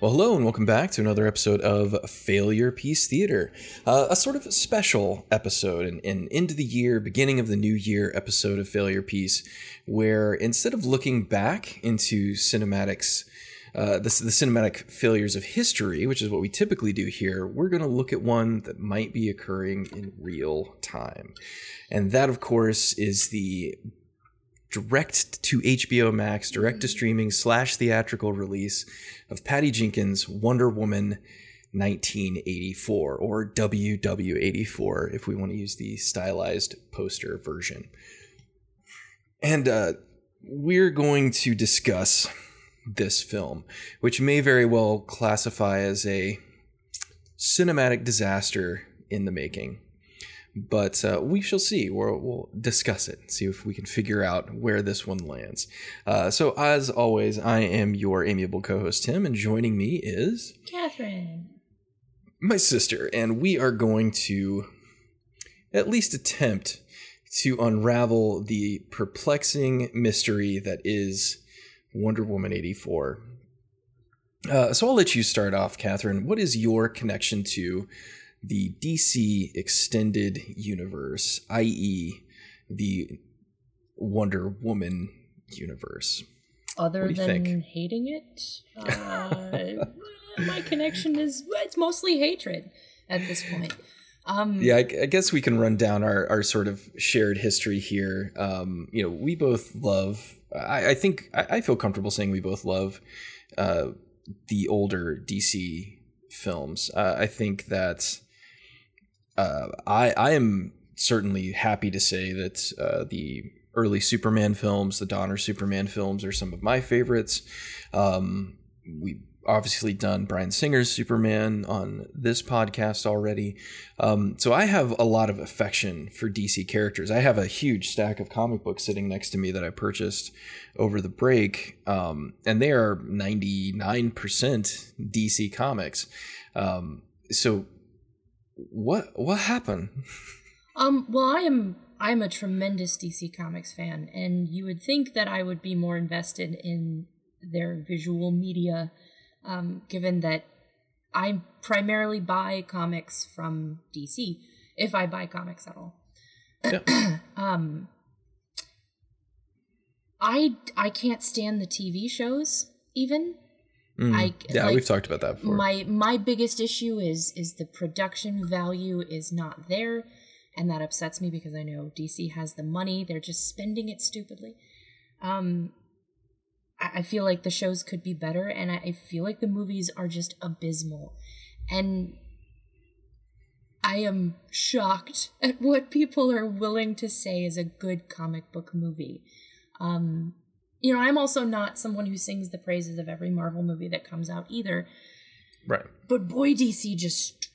Well, hello, and welcome back to another episode of Failure Piece Theater, uh, a sort of special episode, an, an end of the year, beginning of the new year episode of Failure Piece, where instead of looking back into cinematics, uh, the, the cinematic failures of history, which is what we typically do here, we're going to look at one that might be occurring in real time. And that, of course, is the direct to HBO Max, direct to streaming slash theatrical release of Patty Jenkins' Wonder Woman 1984 or WW84 if we want to use the stylized poster version. And uh, we're going to discuss this film, which may very well classify as a cinematic disaster in the making but uh, we shall see. We'll, we'll, discuss it, see if we can figure out where this one lands. Uh, so, as always, I am your amiable co host, Tim, and joining me is Catherine, my sister, and we are going to at least attempt to unravel the perplexing mystery that is Wonder Woman 84. Uh, so, I'll let you start off, Catherine. What is your connection to the DC extended universe, i.e., the Wonder Woman universe. Other than think? hating it, uh, my connection is it's mostly hatred at this point. Um, yeah, I, I, guess we can run down our, our sort of shared history here. Um, you know, we both love. I, I think I, I, feel comfortable saying we both love uh, the older DC films. Uh, I think that uh, I I am certainly happy to say that uh, the early Superman films, the Donner Superman films, are some of my favorites. Um, we obviously done Bryan Singer's Superman on this podcast already. Um, so I have a lot of affection for DC characters. I have a huge stack of comic books sitting next to me that I purchased over the break, um, and they are 99% DC comics. Um, so what what happened? Um, well, I am I'm a tremendous DC Comics fan, and you would think that I would be more invested in their visual media, um, given that I primarily buy comics from DC, if I buy comics at all. Yeah. um, I I can't stand the TV shows even. Mm. I, yeah, like, we've talked about that before. My my biggest issue is is the production value is not there, and that upsets me because I know DC has the money; they're just spending it stupidly. Um, I, I feel like the shows could be better, and I, I feel like the movies are just abysmal, and I am shocked at what people are willing to say is a good comic book movie. Um, you know, I'm also not someone who sings the praises of every Marvel movie that comes out either. Right. But boy, DC just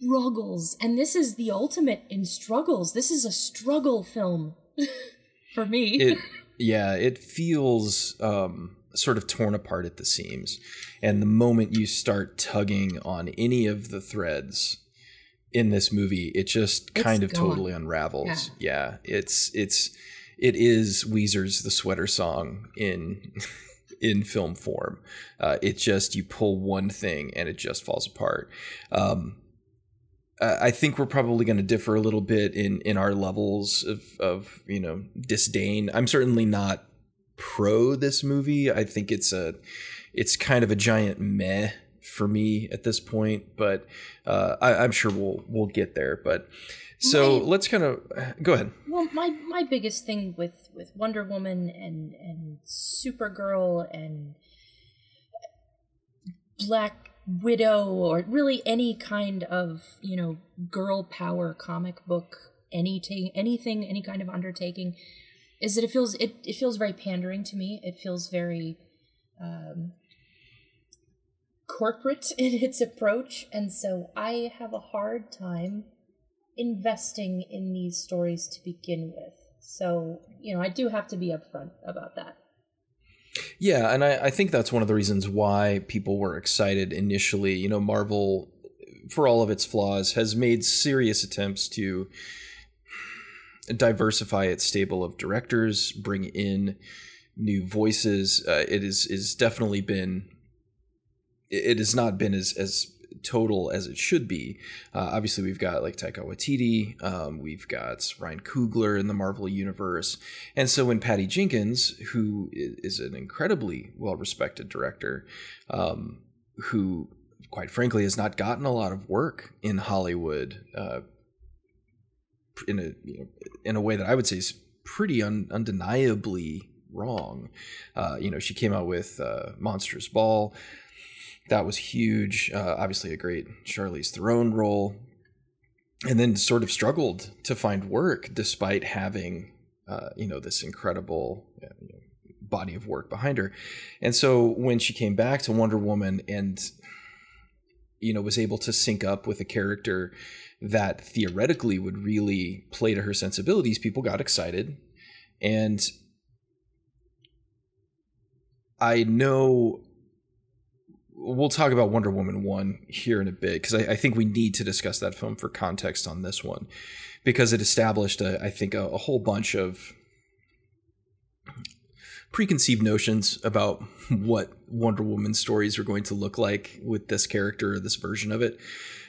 struggles. And this is the ultimate in struggles. This is a struggle film for me. It, yeah, it feels um, sort of torn apart at the seams. And the moment you start tugging on any of the threads in this movie, it just kind it's of gone. totally unravels. Yeah. yeah, it's it's it is Weezer's "The Sweater Song" in in film form. Uh, it just you pull one thing and it just falls apart. Um, I think we're probably going to differ a little bit in in our levels of of you know disdain. I'm certainly not pro this movie. I think it's a it's kind of a giant meh for me at this point, but uh, I, am sure we'll we'll get there. But so my, let's kind of go ahead. Well, my my biggest thing with with Wonder Woman and and Supergirl and Black Widow or really any kind of you know girl power comic book anything anything any kind of undertaking is that it feels it, it feels very pandering to me it feels very um, corporate in its approach and so i have a hard time investing in these stories to begin with. So, you know, I do have to be upfront about that. Yeah, and I, I, think that's one of the reasons why people were excited initially. You know, Marvel, for all of its flaws, has made serious attempts to diversify its stable of directors, bring in new voices. Uh, it is is definitely been it, it has not been as as total as it should be. Uh, obviously, we've got like Taika Waititi, um, we've got Ryan Coogler in the Marvel universe, and so when Patty Jenkins, who is an incredibly well respected director, um, who quite frankly has not gotten a lot of work in Hollywood. Uh, in a you know, in a way that I would say is pretty un- undeniably wrong. Uh, you know, she came out with uh, Monsters Ball. That was huge. Uh, obviously, a great Charlize Theron role. And then sort of struggled to find work despite having, uh, you know, this incredible know, body of work behind her. And so when she came back to Wonder Woman and, you know, was able to sync up with a character that theoretically would really play to her sensibilities, people got excited. And I know we'll talk about Wonder Woman 1 here in a bit because I, I, think we need to discuss that film for context on this one because it established, a, I think, a, a whole bunch of preconceived notions about what Wonder Woman stories are going to look like with this character or this version of it.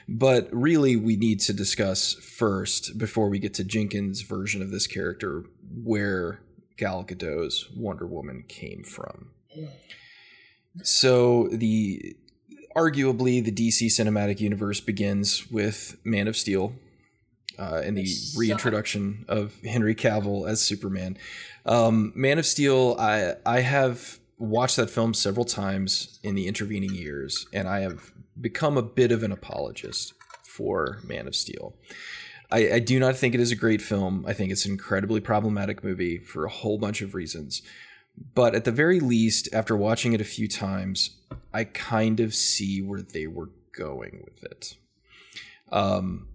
But really, we need to discuss first, before we get to Jenkins' version of this character, where Gal Gadot's Wonder Woman came from. So the arguably the DC cinematic universe begins with Man of Steel uh, and the reintroduction of Henry Cavill as Superman. Um, Man of Steel, I I have watched that film several times in the intervening years, and I have become a bit of an apologist for Man of Steel. I, I do not think it is a great film. I think it's an incredibly problematic movie for a whole bunch of reasons. But at the very least, after watching it a few times, I kind of see where they were going with it. Um,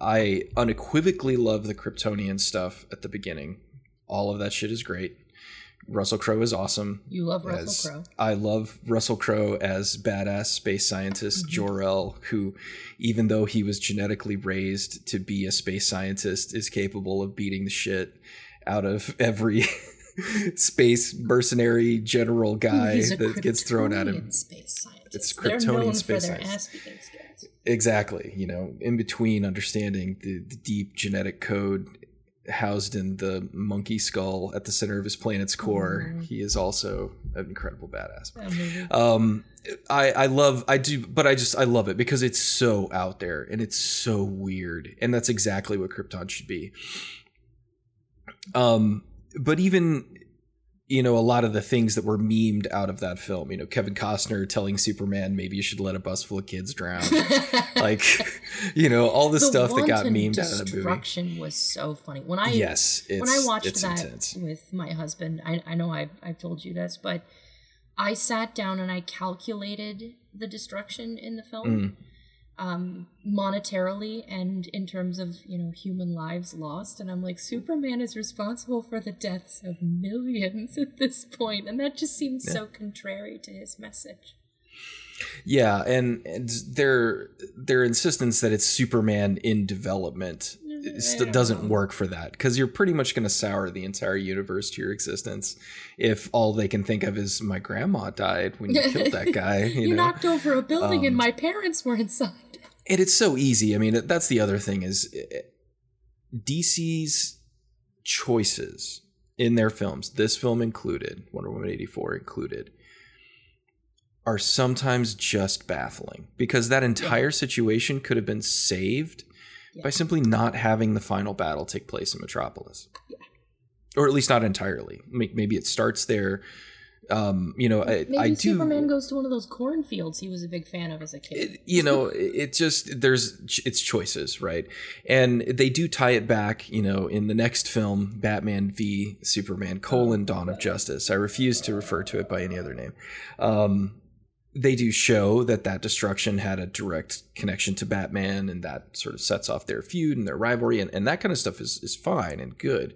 I unequivocally love the Kryptonian stuff at the beginning. All of that shit is great. Russell Crowe is awesome. You love Russell Crowe. I love Russell Crowe as badass space scientist mm-hmm. Jor-El, who, even though he was genetically raised to be a space scientist, is capable of beating the shit out of every space mercenary general guy that gets thrown at him. Space scientist. It's Kryptonian space scientist. Exactly. You know, in between understanding the, the deep genetic code housed in the monkey skull at the center of his planet's core, mm-hmm. he is also an incredible badass. Mm-hmm. Um, I I love I do, but I just I love it because it's so out there and it's so weird, and that's exactly what Krypton should be. Um, but even you know a lot of the things that were memed out of that film you know kevin costner telling superman maybe you should let a bus full of kids drown. Like you know all the, the stuff that got memed out of the movie. destruction was so funny. When i yes when i watched that intense. with my husband I, I know I've, I've told you this but i sat down and i calculated the destruction in the film. Mm um, monetarily and in terms of you know human lives lost and i'm like superman is responsible for the deaths of millions at this point and that just seems yeah. so contrary to his message yeah and, and their their insistence that it's superman in development it doesn't work for that because you're pretty much going to sour the entire universe to your existence if all they can think of is my grandma died when you killed that guy. You, you knocked over a building um, and my parents were inside. And it's so easy. I mean, that's the other thing is eh, DC's choices in their films, this film included, Wonder Woman 84 included, are sometimes just baffling because that entire situation could have been saved yeah. by simply not having the final battle take place in Metropolis. Yeah. Or at least not entirely. Maybe it starts there. Um, you know, I, Maybe I do. Superman goes to one of those cornfields he was a big fan of as a kid. It, you know, it just there's it's choices, right? And they do tie it back. You know, in the next film, Batman v Superman: colon Dawn of Justice. I refuse to refer to it by any other name. Um, they do show that that destruction had a direct connection to Batman, and that sort of sets off their feud and their rivalry, and, and that kind of stuff is is fine and good.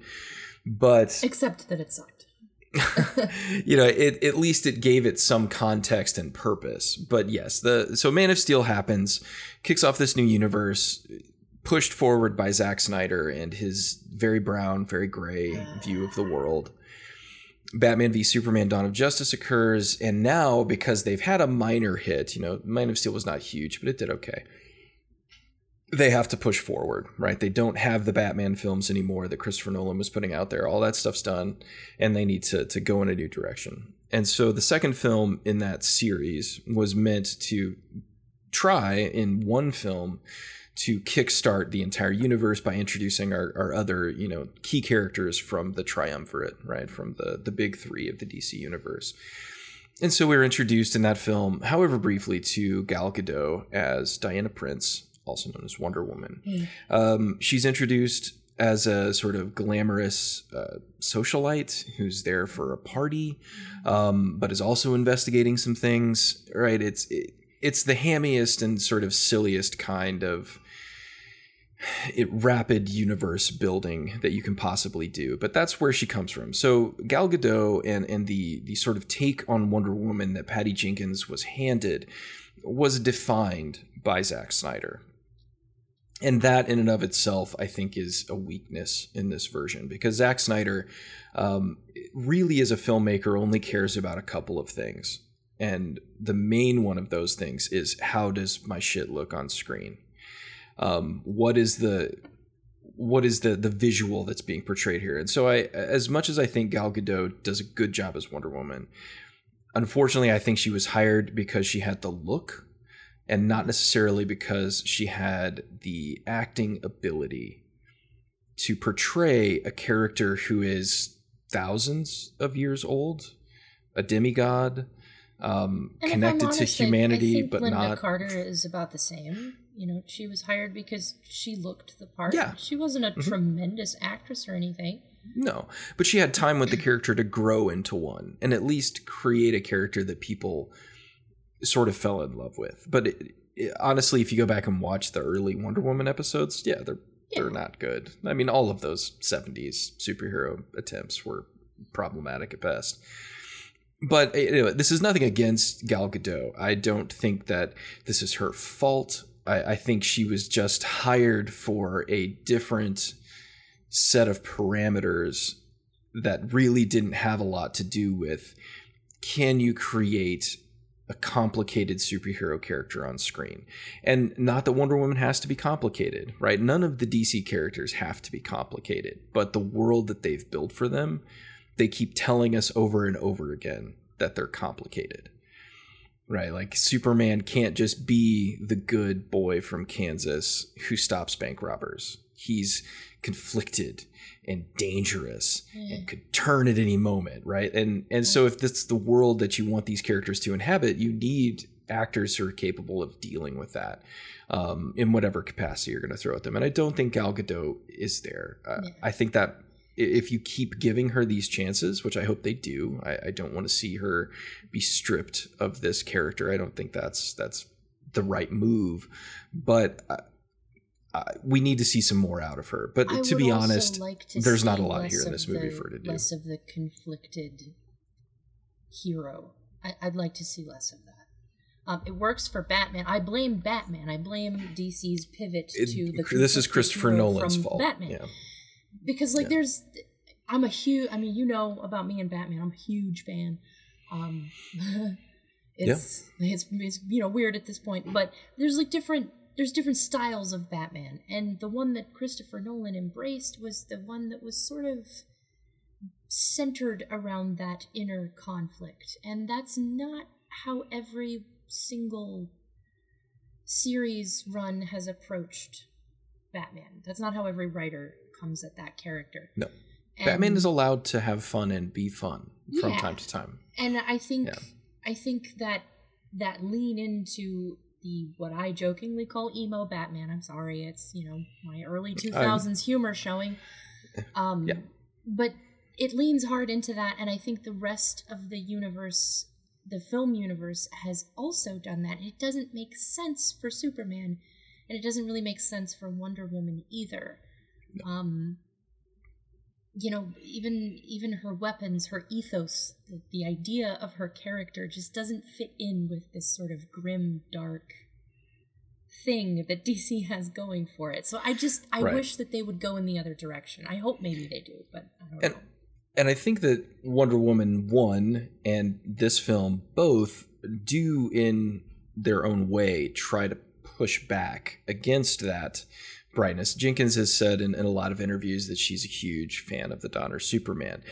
But except that it sucked. you know, it at least it gave it some context and purpose. But yes, the so Man of Steel happens, kicks off this new universe, pushed forward by Zack Snyder and his very brown, very gray view of the world. Batman v Superman Dawn of Justice occurs, and now because they've had a minor hit, you know, Man of Steel was not huge, but it did okay. They have to push forward, right? They don't have the Batman films anymore that Christopher Nolan was putting out there. All that stuff's done, and they need to to go in a new direction. And so the second film in that series was meant to try in one film to kickstart the entire universe by introducing our, our other, you know, key characters from the triumvirate, right? From the the big three of the DC universe. And so we were introduced in that film, however briefly, to Gal Gadot as Diana Prince, also known as Wonder Woman. Mm. Um, she's introduced as a sort of glamorous uh, socialite who's there for a party, um, but is also investigating some things. Right? It's it, it's the hammiest and sort of silliest kind of it, rapid universe building that you can possibly do. But that's where she comes from. So Gal Gadot and and the the sort of take on Wonder Woman that Patty Jenkins was handed was defined by Zack Snyder. And that in and of itself, I think, is a weakness in this version because Zack Snyder um, really, as a filmmaker, only cares about a couple of things. And the main one of those things is how does my shit look on screen? um, what is the what is the the visual that's being portrayed here? And so I, as much as I think Gal Gadot does a good job as Wonder Woman, unfortunately, I think she was hired because she had the look, and not necessarily because she had the acting ability to portray a character who is thousands of years old, a demigod, um, connected to humanity, but Lynda not. Carter is about the same you know, she was hired because she looked the part. Yeah. She wasn't a mm-hmm. tremendous actress or anything. No, but she had time with the character to grow into one and at least create a character that people sort of fell in love with. But it, it, honestly, if you go back and watch the early Wonder Woman episodes, yeah, they're yeah. they're not good. I mean, all of those 70s superhero attempts were problematic at best. But anyway, this is nothing against Gal Gadot. I don't think that this is her fault. I, I think she was just hired for a different set of parameters that really didn't have a lot to do with can you create a complicated superhero character on screen. And not that Wonder Woman has to be complicated, right? None of the DC characters have to be complicated, but the world that they've built for them, they keep telling us over and over again that they're complicated right? Like Superman can't just be the good boy from Kansas who stops bank robbers. He's conflicted and dangerous mm. and could turn at any moment, right? And and so if that's the world that you want these characters to inhabit, you need actors who are capable of dealing with that um, in whatever capacity you're going to throw at them. And I don't think Gal Gadot is there. Uh, yeah. I think that if you keep giving her these chances, which I hope they do, I, I don't want to see her be stripped of this character. I don't think that's that's the right move, but. Uh, uh, we need to see some more out of her. But I to be honest, like to there's not a lot here in this movie the, for her to do. Less of the conflicted hero. I, would like to see less of that. Um, it works for Batman. I blame Batman. I blame DC's pivot it, to the. This is Christopher Nolan's fault. Batman. Yeah because like yeah. there's i'm a huge i mean you know about me and batman i'm a huge fan um it's yeah. it's it's you know weird at this point but there's like different there's different styles of batman and the one that christopher nolan embraced was the one that was sort of centered around that inner conflict and that's not how every single series run has approached batman that's not how every writer comes at that character. No. And, Batman is allowed to have fun and be fun from yeah. time to time. And I think yeah. I think that that lean into the what I jokingly call emo Batman. I'm sorry, it's you know my early 2000s humor showing. Um, yeah. But it leans hard into that, and I think the rest of the universe, the film universe, has also done that. It doesn't make sense for Superman, and it doesn't really make sense for Wonder Woman either. Um, you know, even even her weapons, her ethos, the, the idea of her character just doesn't fit in with this sort of grim, dark thing that DC has going for it. So I just I right. wish that they would go in the other direction. I hope maybe they do, but I don't and, know. and I think that Wonder Woman 1 and this film both do, in their own way, try to push back against that brightness. Jenkins has said in, in a lot of interviews that she's a huge fan of the Donner Superman.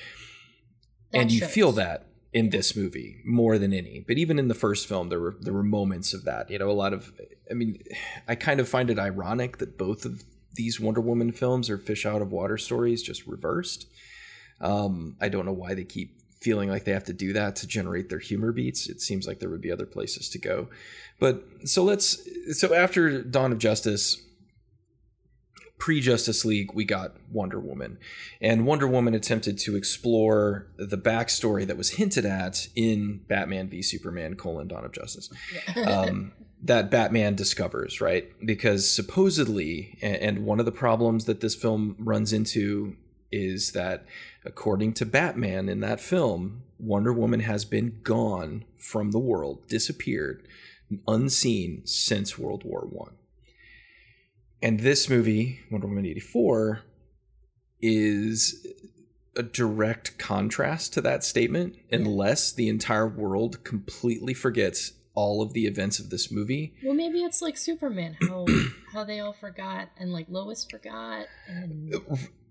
That and you shows. feel that in this movie more than any. But even in the first film, there were there were moments of that. You know, a lot of. I mean, I kind of find it ironic that both of these Wonder Woman films are fish out of water stories, just reversed. Um, I don't know why they keep feeling like they have to do that to generate their humor beats. It seems like there would be other places to go. But so let's so after Dawn of Justice, pre Justice League, we got Wonder Woman. And Wonder Woman attempted to explore the backstory that was hinted at in Batman v Superman colon Dawn of Justice. Um, that Batman discovers, right? Because supposedly, and one of the problems that this film runs into is that according to Batman in that film, Wonder Woman has been gone from the world, disappeared, unseen since World War One. And this movie, Wonder Woman 84, is a direct contrast to that statement, unless the entire world completely forgets all of the events of this movie. Well, maybe it's like Superman, how how they all forgot and like Lois forgot and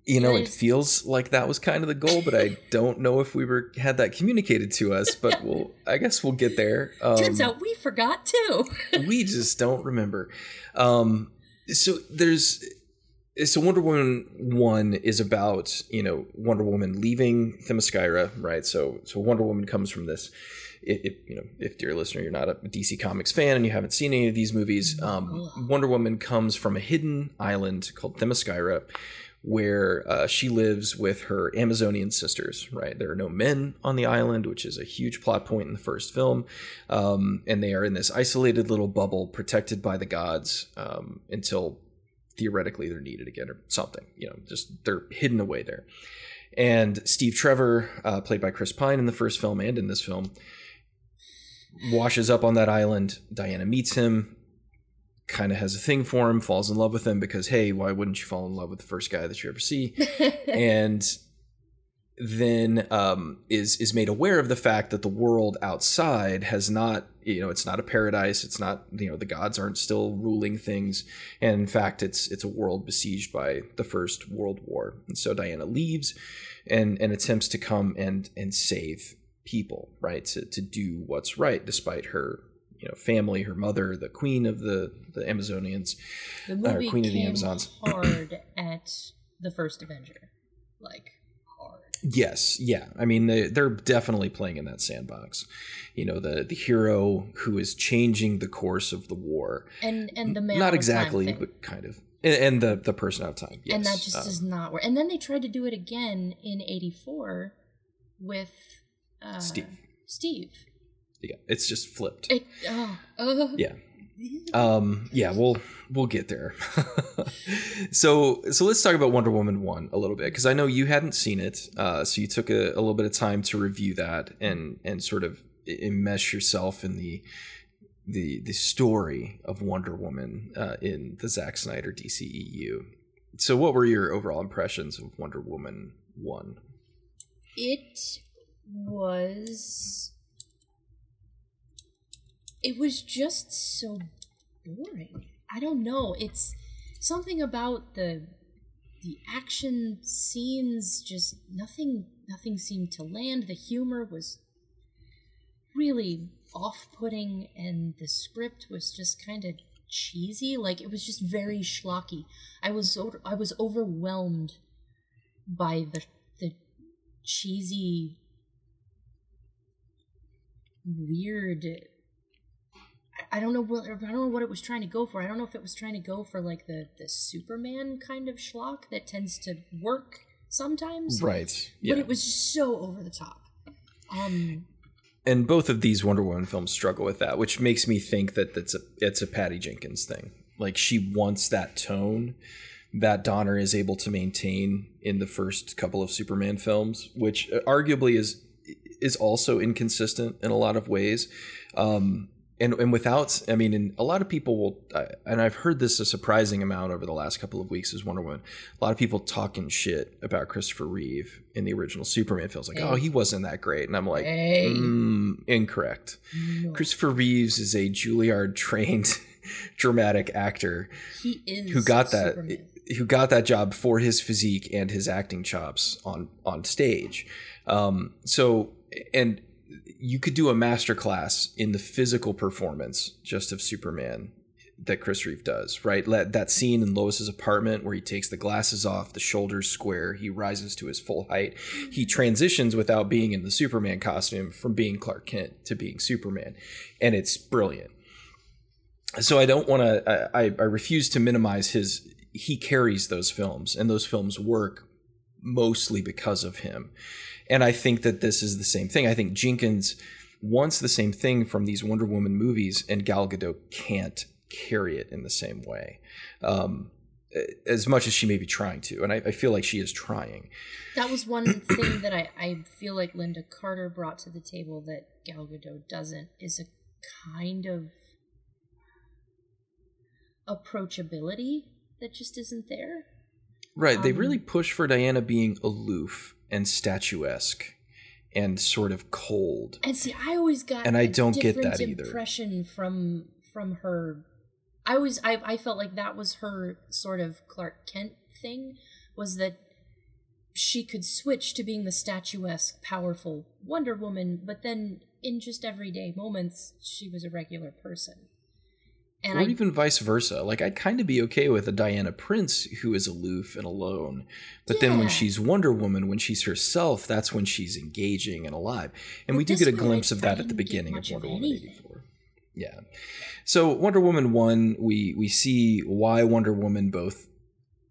You know, it feels like that was kind of the goal, but I don't know if we were had that communicated to us. But we'll, I guess we'll get there. Um, turns out we forgot too. we just don't remember. Um, so there's so Wonder Woman one is about you know Wonder Woman leaving Themyscira, right? So so Wonder Woman comes from this. If, if you know, if dear listener, you're not a DC Comics fan and you haven't seen any of these movies, um, Wonder Woman comes from a hidden island called Themyscira, where uh, she lives with her Amazonian sisters. Right, there are no men on the island, which is a huge plot point in the first film, um, and they are in this isolated little bubble protected by the gods um, until theoretically they're needed again or something. You know, just they're hidden away there. And Steve Trevor, uh, played by Chris Pine in the first film and in this film, washes up on that island. Diana meets him, kind of has a thing for him, falls in love with him because, hey, why wouldn't you fall in love with the first guy that you ever see? and then um, is is made aware of the fact that the world outside has not you know it's not a paradise. It's not you know the gods aren't still ruling things. And in fact it's it's a world besieged by the first world war. And so diana leaves and and attempts to come and and save people right to, to do what's right despite her you know family her mother the queen of the the amazonians The movie Queen of the Amazons. hard at the first Avenger, like hard. Yes, yeah. I mean, they, they're definitely playing in that sandbox. You know, the the hero who is changing the course of the war. And and the man Not exactly, but kind of. And, and the the person out of time. Yes. and that just Um, does not work. And then they tried to do it again in '84 with uh, Steve. Steve. Yeah, it's just flipped. It, oh, oh. Yeah. Um, yeah, we'll we'll get there. so so let's talk about Wonder Woman one a little bit because I know you hadn't seen it, uh, so you took a, a little bit of time to review that and and sort of i- enmesh yourself in the the the story of Wonder Woman uh, in the Zack Snyder DCEU. So what were your overall impressions of Wonder Woman one? It was. It was just so boring. I don't know. It's something about the the action scenes. Just nothing. Nothing seemed to land. The humor was really off-putting, and the script was just kind of cheesy. Like it was just very schlocky. I was I was overwhelmed by the the cheesy weird I- don't know what I don't know what it was trying to go for. I don't know if it was trying to go for like the the Superman kind of schlock that tends to work sometimes. Right. Yeah. But it was just so over the top. Um and both of these Wonder Woman films struggle with that, which makes me think that that's a it's a Patty Jenkins thing. Like she wants that tone that Donner is able to maintain in the first couple of Superman films, which uh, arguably is is also inconsistent in a lot of ways. Um, and and without i mean and a lot of people will uh, and i've heard this a surprising amount over the last couple of weeks is wonder woman a lot of people talking shit about christopher reeve in the original superman feels like Hey. oh he wasn't that great and i'm like Hey. mm, incorrect No. christopher reeves is a juilliard trained dramatic actor he is who got that Superman. who got that job for his physique and his acting chops on on stage um so and you could do a master class in the physical performance just of superman that chris reeve does right Let, that scene in lois's apartment where he takes the glasses off the shoulders square he rises to his full height he mm-hmm. transitions without being in the superman costume from being clark kent to being superman and it's brilliant so I don't want to. I, I refuse to minimize his. He carries those films, and those films work mostly because of him. And I think that this is the same thing. I think Jenkins wants the same thing from these Wonder Woman movies, and Gal Gadot can't carry it in the same way, um, as much as she may be trying to. And I, I feel like she is trying. That was one thing that I, I feel like Lynda Carter brought to the table that Gal Gadot doesn't is a kind of approachability that just isn't there. Right. they Um, really push for Diana being aloof and statuesque and sort of cold. And see, I always got And I don't get that either. Impression from from her, I always I I felt like that was her sort of Clark Kent thing was that she could switch to being the statuesque, powerful Wonder Woman, but then in just everyday moments, she was a regular person. And or I even vice versa. Like I'd kind of be okay with a Diana Prince who is aloof and alone, but then when she's Wonder Woman, when she's herself, that's when she's engaging and alive. And But we do get a glimpse of that at the beginning of much of Wonder Woman eighty four. Yeah. So Wonder Woman one, we we see why Wonder Woman both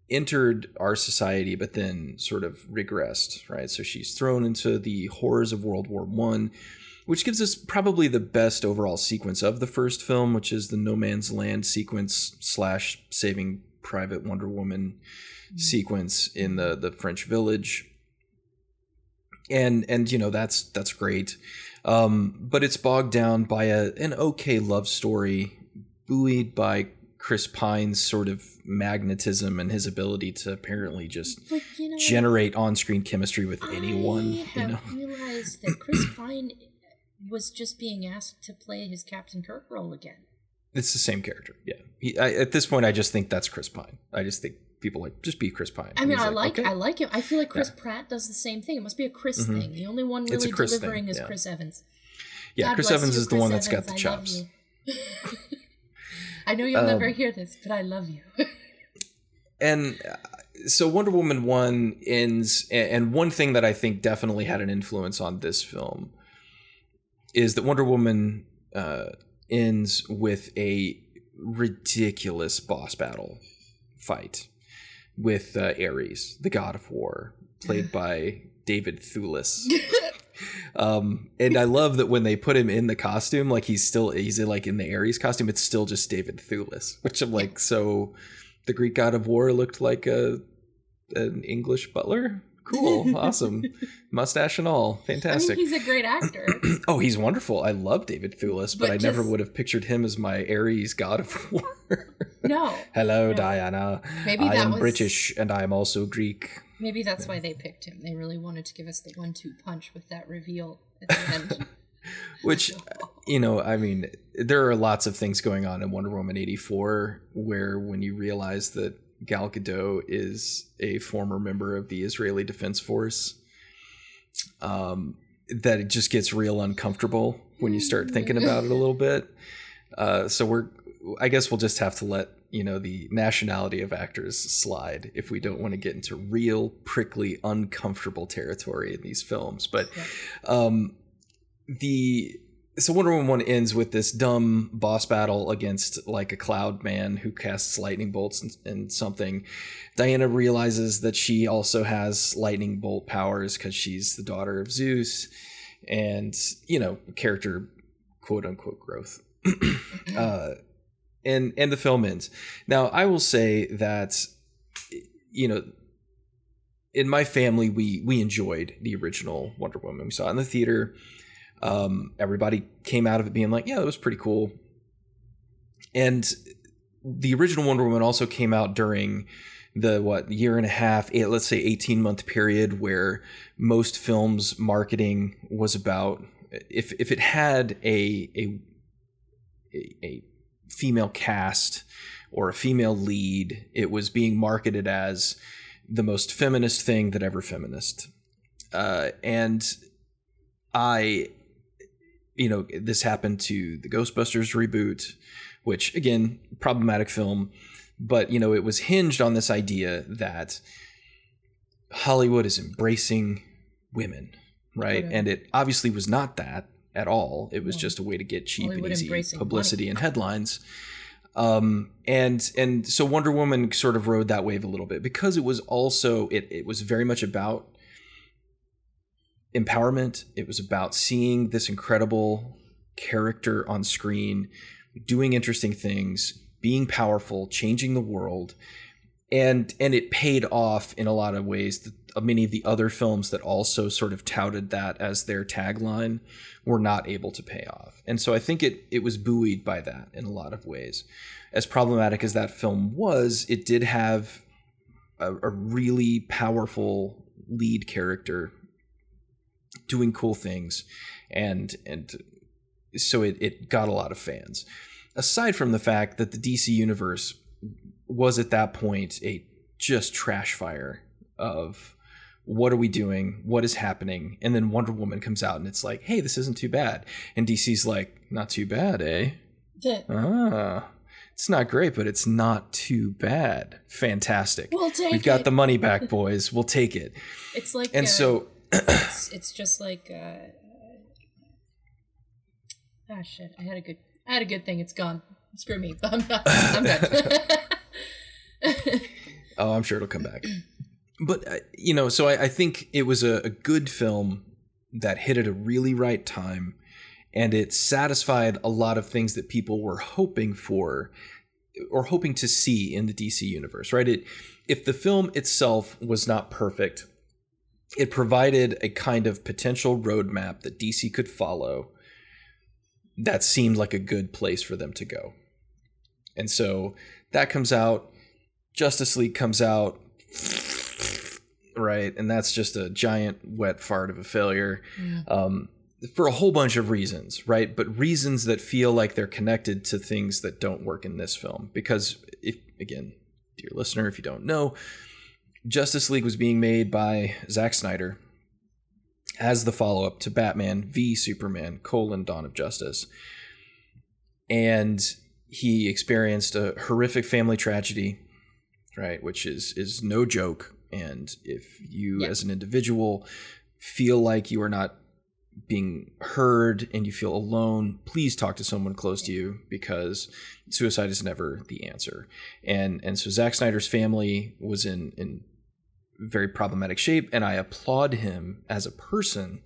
entered our society but then sort of regressed right so she's thrown into the horrors of world war one which gives us probably the best overall sequence of the first film which is the no man's land sequence slash saving private wonder woman sequence in the the french village. And and you know that's that's great. Um but it's bogged down by a an okay love story buoyed by chris pine's sort of magnetism and his ability to apparently just but you know, generate on-screen chemistry with anyone I you have know? realized that Chris Pine was just being asked to play his Captain Kirk role again. it's the same character yeah he, I, at this point i just think that's chris pine i just think people like just be chris pine I mean, I like okay. I like him. I feel like Chris Yeah. Pratt does the same thing. It must be a Chris Mhm. thing. The only one really Chris thing, delivering is yeah. Chris Evans. yeah God chris evans you, is the Chris one that's got the chops you. I know you'll Um, never hear this, but I love you. and uh, so Wonder Woman one ends, and one thing that I think definitely had an influence on this film is that Wonder Woman uh, ends with a ridiculous boss battle fight with uh, Ares, the god of war, played by David Thewlis. um, and I love that when they put him in the costume, like he's still he's in, like in the Ares costume, it's still just David Thewlis, which I'm like so. The Greek god of war looked like a an English butler. Cool, awesome, mustache and all, I mean, fantastic. he's a great actor. oh, he's wonderful. I love David Thewlis, but, But I never would have pictured him as my Ares god of war. No, Hello, No. Diana. maybe I am was British and I am also Greek. Maybe that's why they picked him. They really wanted to give us the one-two punch with that reveal at the end. Which, you know, I mean, there are lots of things going on in Wonder Woman 84 where when you realize that Gal Gadot is a former member of the Israeli Defense Force, um, that it just gets real uncomfortable when you start thinking about it a little bit. Uh, so we're, I guess we'll just have to let you know the nationality of actors slide if we don't want to get into real prickly, uncomfortable territory in these films. But um, the so Wonder Woman one ends with this dumb boss battle against like a cloud man who casts lightning bolts and, and something. Diana realizes that she also has lightning bolt powers because she's the daughter of Zeus, and you know character quote unquote growth. uh, and and the film ends. Now I will say that you know in my family we we enjoyed the original Wonder Woman. We saw it in the theater. Um, everybody came out of it being like, yeah, that was pretty cool. And the original Wonder Woman also came out during the what year and a half, eight, let's say 18 month period where most films marketing was about if if it had a a a female cast or a female lead, it was being marketed as the most feminist thing that ever feminist. Uh, and I, you know, this happened to the Ghostbusters reboot, which again, problematic film, but you know, it was hinged on this idea that Hollywood is embracing women, right? And it obviously was not that at all. It was just a way to get cheap Hollywood and easy publicity money. and headlines. Um, and and so Wonder Woman sort of rode that wave a little bit because it was also it it was very much about empowerment. It was about seeing this incredible character on screen doing interesting things, being powerful, changing the world. And and it paid off in a lot of ways. that Many of the other films that also sort of touted that as their tagline were not able to pay off. And so I think it it was buoyed by that in a lot of ways. As problematic as that film was, it did have a, a really powerful lead character doing cool things and and so it, it got a lot of fans. Aside from the fact that the dc universe was at that point a just trash fire of what are we doing? What is happening? And then wonder woman comes out and it's like hey this isn't too bad. And dc's like not too bad eh? Ah it's not great but it's not too bad. Fantastic. We'll take we've got it. the money back boys. We'll take it. It's like and uh, so it's, it's just like uh, ah shit. I had a good I had a good thing. It's gone. Screw me. I'm not. I'm done. Oh, I'm sure it'll come back. But uh, you know, so I, I think it was a, a good film that hit at a really right time, and it satisfied a lot of things that people were hoping for or hoping to see in the DC universe. Right? It if the film itself was not perfect, it provided a kind of potential roadmap that DC could follow. That seemed like a good place for them to go. And so that comes out. Justice League comes out. Right. And that's just a giant wet fart of a failure um, for a whole bunch of reasons. Right. But reasons that feel like they're connected to things that don't work in this film. Because, if again, dear listener, if you don't know, Justice League was being made by Zack Snyder as the follow up to Batman v Superman: colon Dawn of Justice, and he experienced a horrific family tragedy, right? Which is is no joke. And if you, Yeah. as an individual, feel like you are not being heard and you feel alone, please talk to someone close to you because suicide is never the answer. And and so Zack Snyder's family was in in very problematic shape, and I applaud him as a person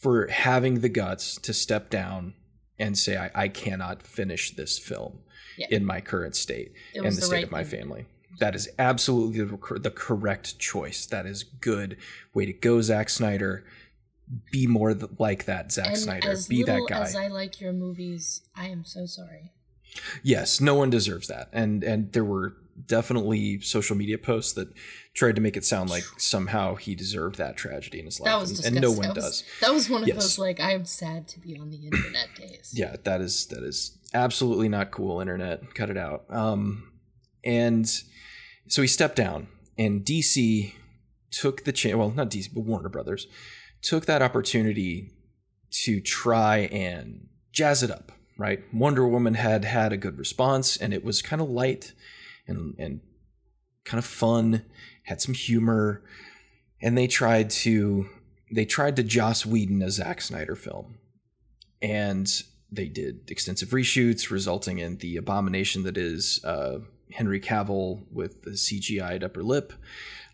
for having the guts to step down and say, I, I cannot finish this film Yeah. in my current state and the the state right of my thing. family. That is absolutely the, correct choice. That is good. Way to go, Zack Snyder. Be more th- like that, Zack and Snyder. Be that guy. as I like your movies, I am so sorry. Yes, no one deserves that. And and there were definitely social media posts that tried to make it sound like somehow he deserved that tragedy in his life. That was and, disgusting. and no one that was, does. That was one of Yes. those like I am sad to be on the internet days. Yeah, that is that is absolutely not cool, internet. Cut it out. Um and so he stepped down and DC took the chance well, not DC, but Warner Brothers took that opportunity to try and jazz it up, right? Wonder Woman had had a good response and it was kind of light and and kind of fun, had some humor, and they tried to they tried to Joss Whedon a Zack Snyder film. And they did extensive reshoots, resulting in the abomination that is uh, Henry Cavill with the CGI'd upper lip.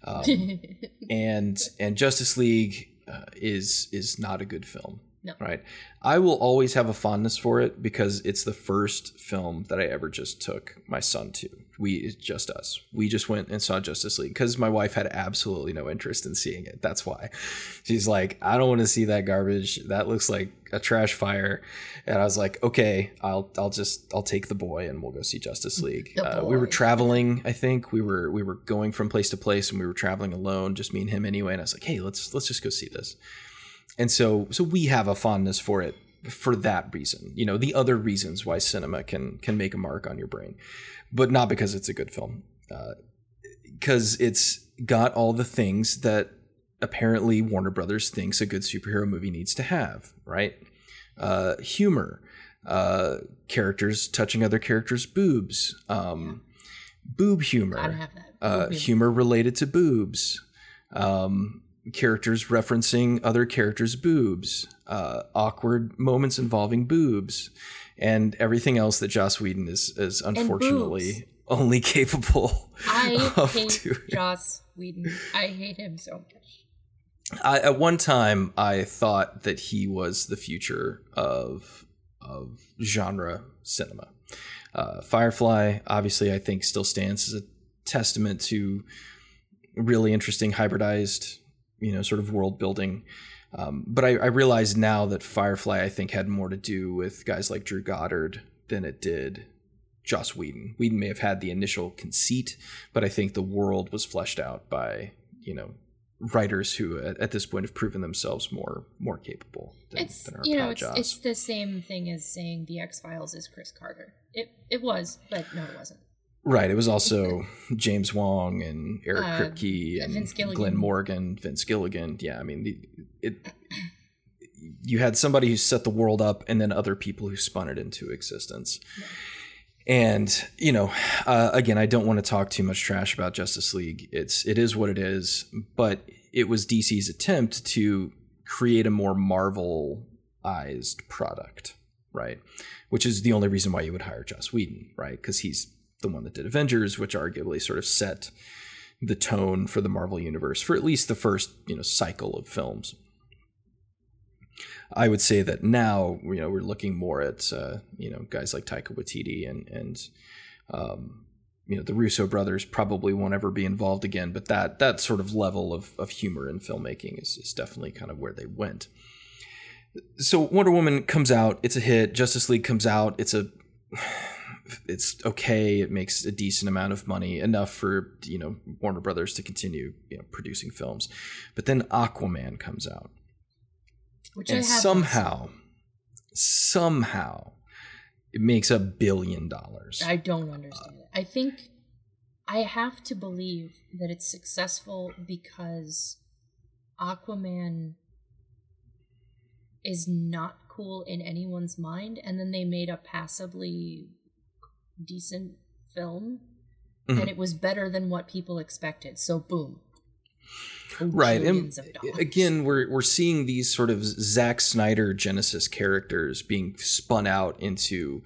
Um, and and Justice League uh, is is not a good film. No. Right. I will always have a fondness for it because it's the first film that I ever just took my son to. We it's just us. We just went and saw Justice League because my wife had absolutely no interest in seeing it. That's why. She's like, I don't want to see that garbage. That looks like a trash fire. And I was like, okay, I'll I'll just I'll take the boy and we'll go see Justice League. Uh, we were traveling. I think we were we were going from place to place and we were traveling alone, just me and him anyway. And I was like, hey, let's let's just go see this and so so we have a fondness for it for that reason. You know the other reasons why cinema can can make a mark on your brain but not because it's a good film. Because it's got all the things that apparently warner brothers thinks a good superhero movie needs to have right? Uh, humor uh, characters touching other characters boobs um, boob humor Gotta have that. uh, humor related to boobs, um, characters referencing other characters' boobs, uh, awkward moments involving boobs, and everything else that Joss Whedon is is unfortunately only capable I of hate doing. Joss Whedon. I hate him so much. I, at one time, I thought that he was the future of of genre cinema. Uh, Firefly, obviously, I think still stands as a testament to really interesting hybridized, you know, sort of world building. Um, but I, I realize now that Firefly, I think, had more to do with guys like Drew Goddard than it did Joss Whedon. Whedon may have had the initial conceit, but I think the world was fleshed out by you know writers who at, at this point have proven themselves more more capable than, It's than our you know it's it's the same thing as saying the X Files is Chris Carter. It it was, but no, it wasn't. Right. It was also James Wong and Eric Uh, Kripke and Vince Gilligan. Glen Morgan, Vince Gilligan. Yeah, I mean, it. You had somebody who set the world up, and then other people who spun it into existence. And you know, uh, again, I don't want to talk too much trash about Justice League. It's it is what it is, but it was DC's attempt to create a more Marvelized product, right? Which is the only reason why you would hire Joss Whedon, right? Because he's the one that did Avengers, which arguably sort of set the tone for the Marvel universe for at least the first you know cycle of films. I would say that now you know we're looking more at uh, you know guys like Taika Waititi and and um, you know the Russo brothers probably won't ever be involved again, but that that sort of level of of humor in filmmaking is is definitely kind of where they went. So Wonder Woman comes out, it's a hit. Justice League comes out, it's a it's okay. It makes a decent amount of money, enough for you know Warner Brothers to continue you know producing films. But then Aquaman comes out, Which and somehow, somehow, it makes a billion dollars. I don't understand it. I think I have to believe that it's successful because Aquaman is not cool in anyone's mind, and then they made a passably decent film, Mhm. and it was better than what people expected. So, boom. right and Bajillions of dollars. again we're we're seeing these sort of Zack Snyder Genesis characters being spun out into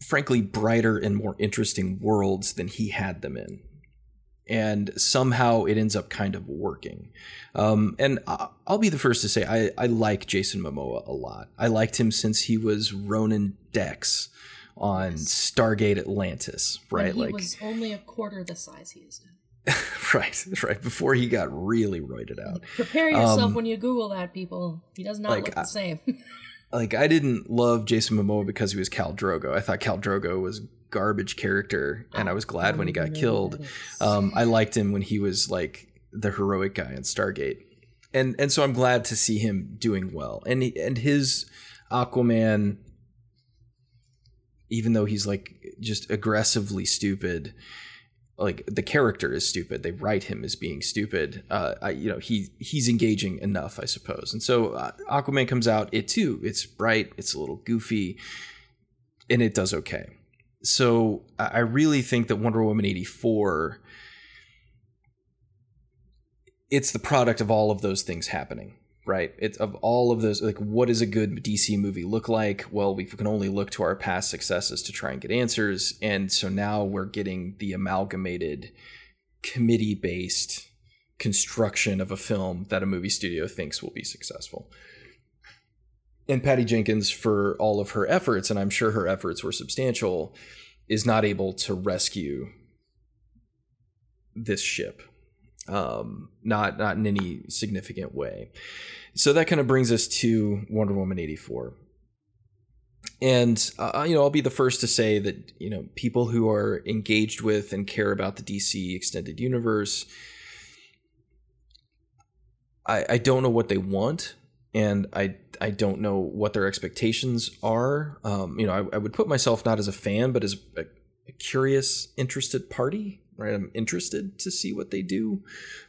frankly brighter and more interesting worlds than he had them in and somehow it ends up kind of working um, and I'll be the first to say I, I like Jason Momoa a lot I liked him since he was Ronon Dex on Yes. Stargate Atlantis right he like was only a quarter the size he is now. right right before he got really roided out Prepare yourself Um, when you Google that, people. He does not like, look the I- same. like I didn't love Jason Momoa because he was Khal Drogo. I thought Khal Drogo was garbage character, and I was glad when he got killed. Um, I liked him when he was like the heroic guy in Stargate, and and so I'm glad to see him doing well. And he, and his Aquaman, even though he's like just aggressively stupid. Like the character is stupid. They write him as being stupid. Uh, I, you know, he he's engaging enough, I suppose. And so uh, Aquaman comes out. It too. It's bright. It's a little goofy, and it does okay. So I really think that Wonder Woman eighty four. It's the product of all of those things happening, right? It's of all of those. Like, what does a good DC movie look like? Well, we can only look to our past successes to try and get answers, and so now we're getting the amalgamated, committee based construction of a film that a movie studio thinks will be successful. and Patty Jenkins, for all of her efforts, and I'm sure her efforts were substantial, is not able to rescue this ship. Um, not not in any significant way. So that kind of brings us to Wonder Woman 84. And uh, you know, I'll be the first to say that you know people who are engaged with and care about the DC extended universe, I, I don't know what they want, and I I don't know what their expectations are. Um, you know, I, I, would put myself not as a fan, but as a, a curious, interested party. Right, I'm interested to see what they do,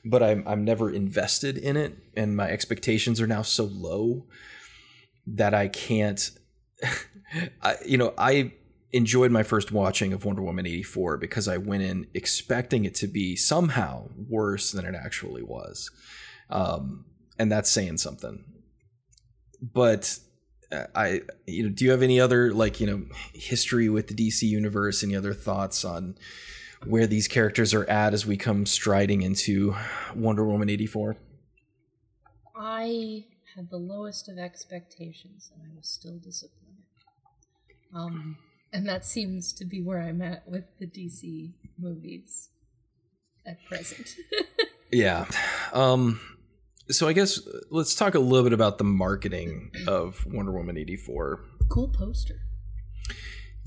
but I'm I'm never invested in it, and my expectations are now so low that I can't. I, you know, I enjoyed my first watching of Wonder Woman 84 because I went in expecting it to be somehow worse than it actually was. Um, and that's saying something. But uh, I, you know, do you have any other like you know history with the DC universe? Any other thoughts on where these characters are at as we come striding into Wonder Woman eighty four? I had the lowest of expectations, and I was still disappointed. Um, and that seems to be where I'm at with the DC movies at present. yeah. Um, so I guess let's talk a little bit about the marketing of Wonder Woman 84. Cool poster.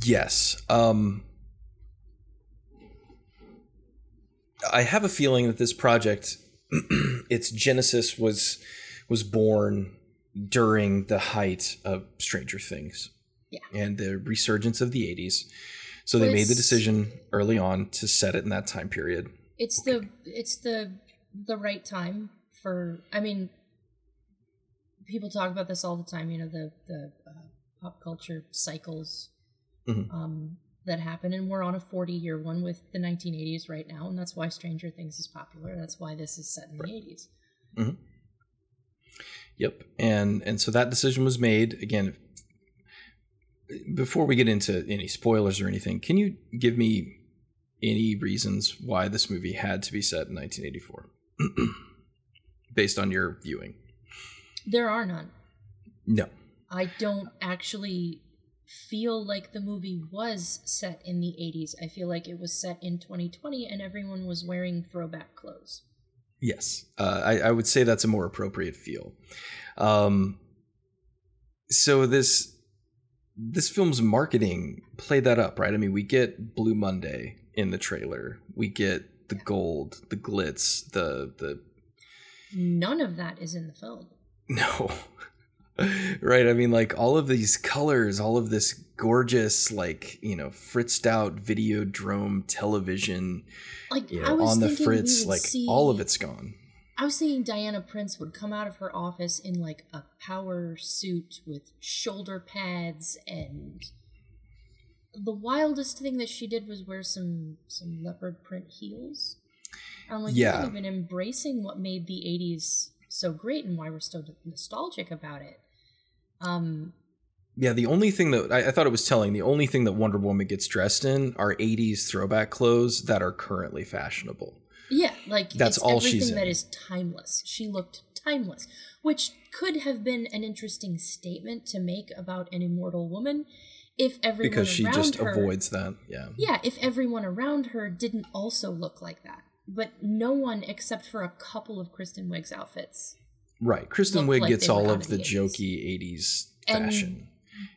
Yes. Um I have a feeling that this project its genesis was was born during the height of Stranger Things. Yeah. And the resurgence of the 80s. So they made the decision early on to set it in that time period. It's okay. the it's the the right time for I mean people talk about this all the time, you know, the the uh, pop culture cycles mm-hmm. um, that happen and we're on a 40 year one with the 1980s right now and that's why Stranger Things is popular. That's why this is set in right. the 80s. Mm-hmm. Yep. And and so that decision was made again before we get into any spoilers or anything, can you give me any reasons why this movie had to be set in 1984? based on your viewing? There are none. No. I don't actually feel like the movie was set in the 80s. I feel like it was set in 2020 and everyone was wearing throwback clothes. Yes. Uh, I, I, would say that's a more appropriate feel. Um, so this this film's marketing played that up, right? I mean, we get Blue Monday in the trailer. We get the gold, the glitz, the the None of that is in the film. No. right. I mean, like all of these colors, all of this gorgeous, like, you know, fritzed out Videodrome television, like you know, on the fritz, like see, all of it's gone. I was thinking Diana Prince would come out of her office in like a power suit with shoulder pads and the wildest thing that she did was wear some some leopard print heels. I'm like, yeah. even embracing what made the 80s so great and why we're still nostalgic about it. Um, yeah, the only thing that I, I, thought it was telling, the only thing that Wonder Woman gets dressed in are 80s throwback clothes that are currently fashionable. Yeah, like that's all she's that in. is timeless. She looked timeless, which could have been an interesting statement to make about an immortal woman if everyone because she just her, avoids that. Yeah. Yeah, if everyone around her didn't also look like that but no one except for a couple of Kristen Wiig's outfits. Right, Kristen Wiig like gets all of the, the jokey 80s fashion.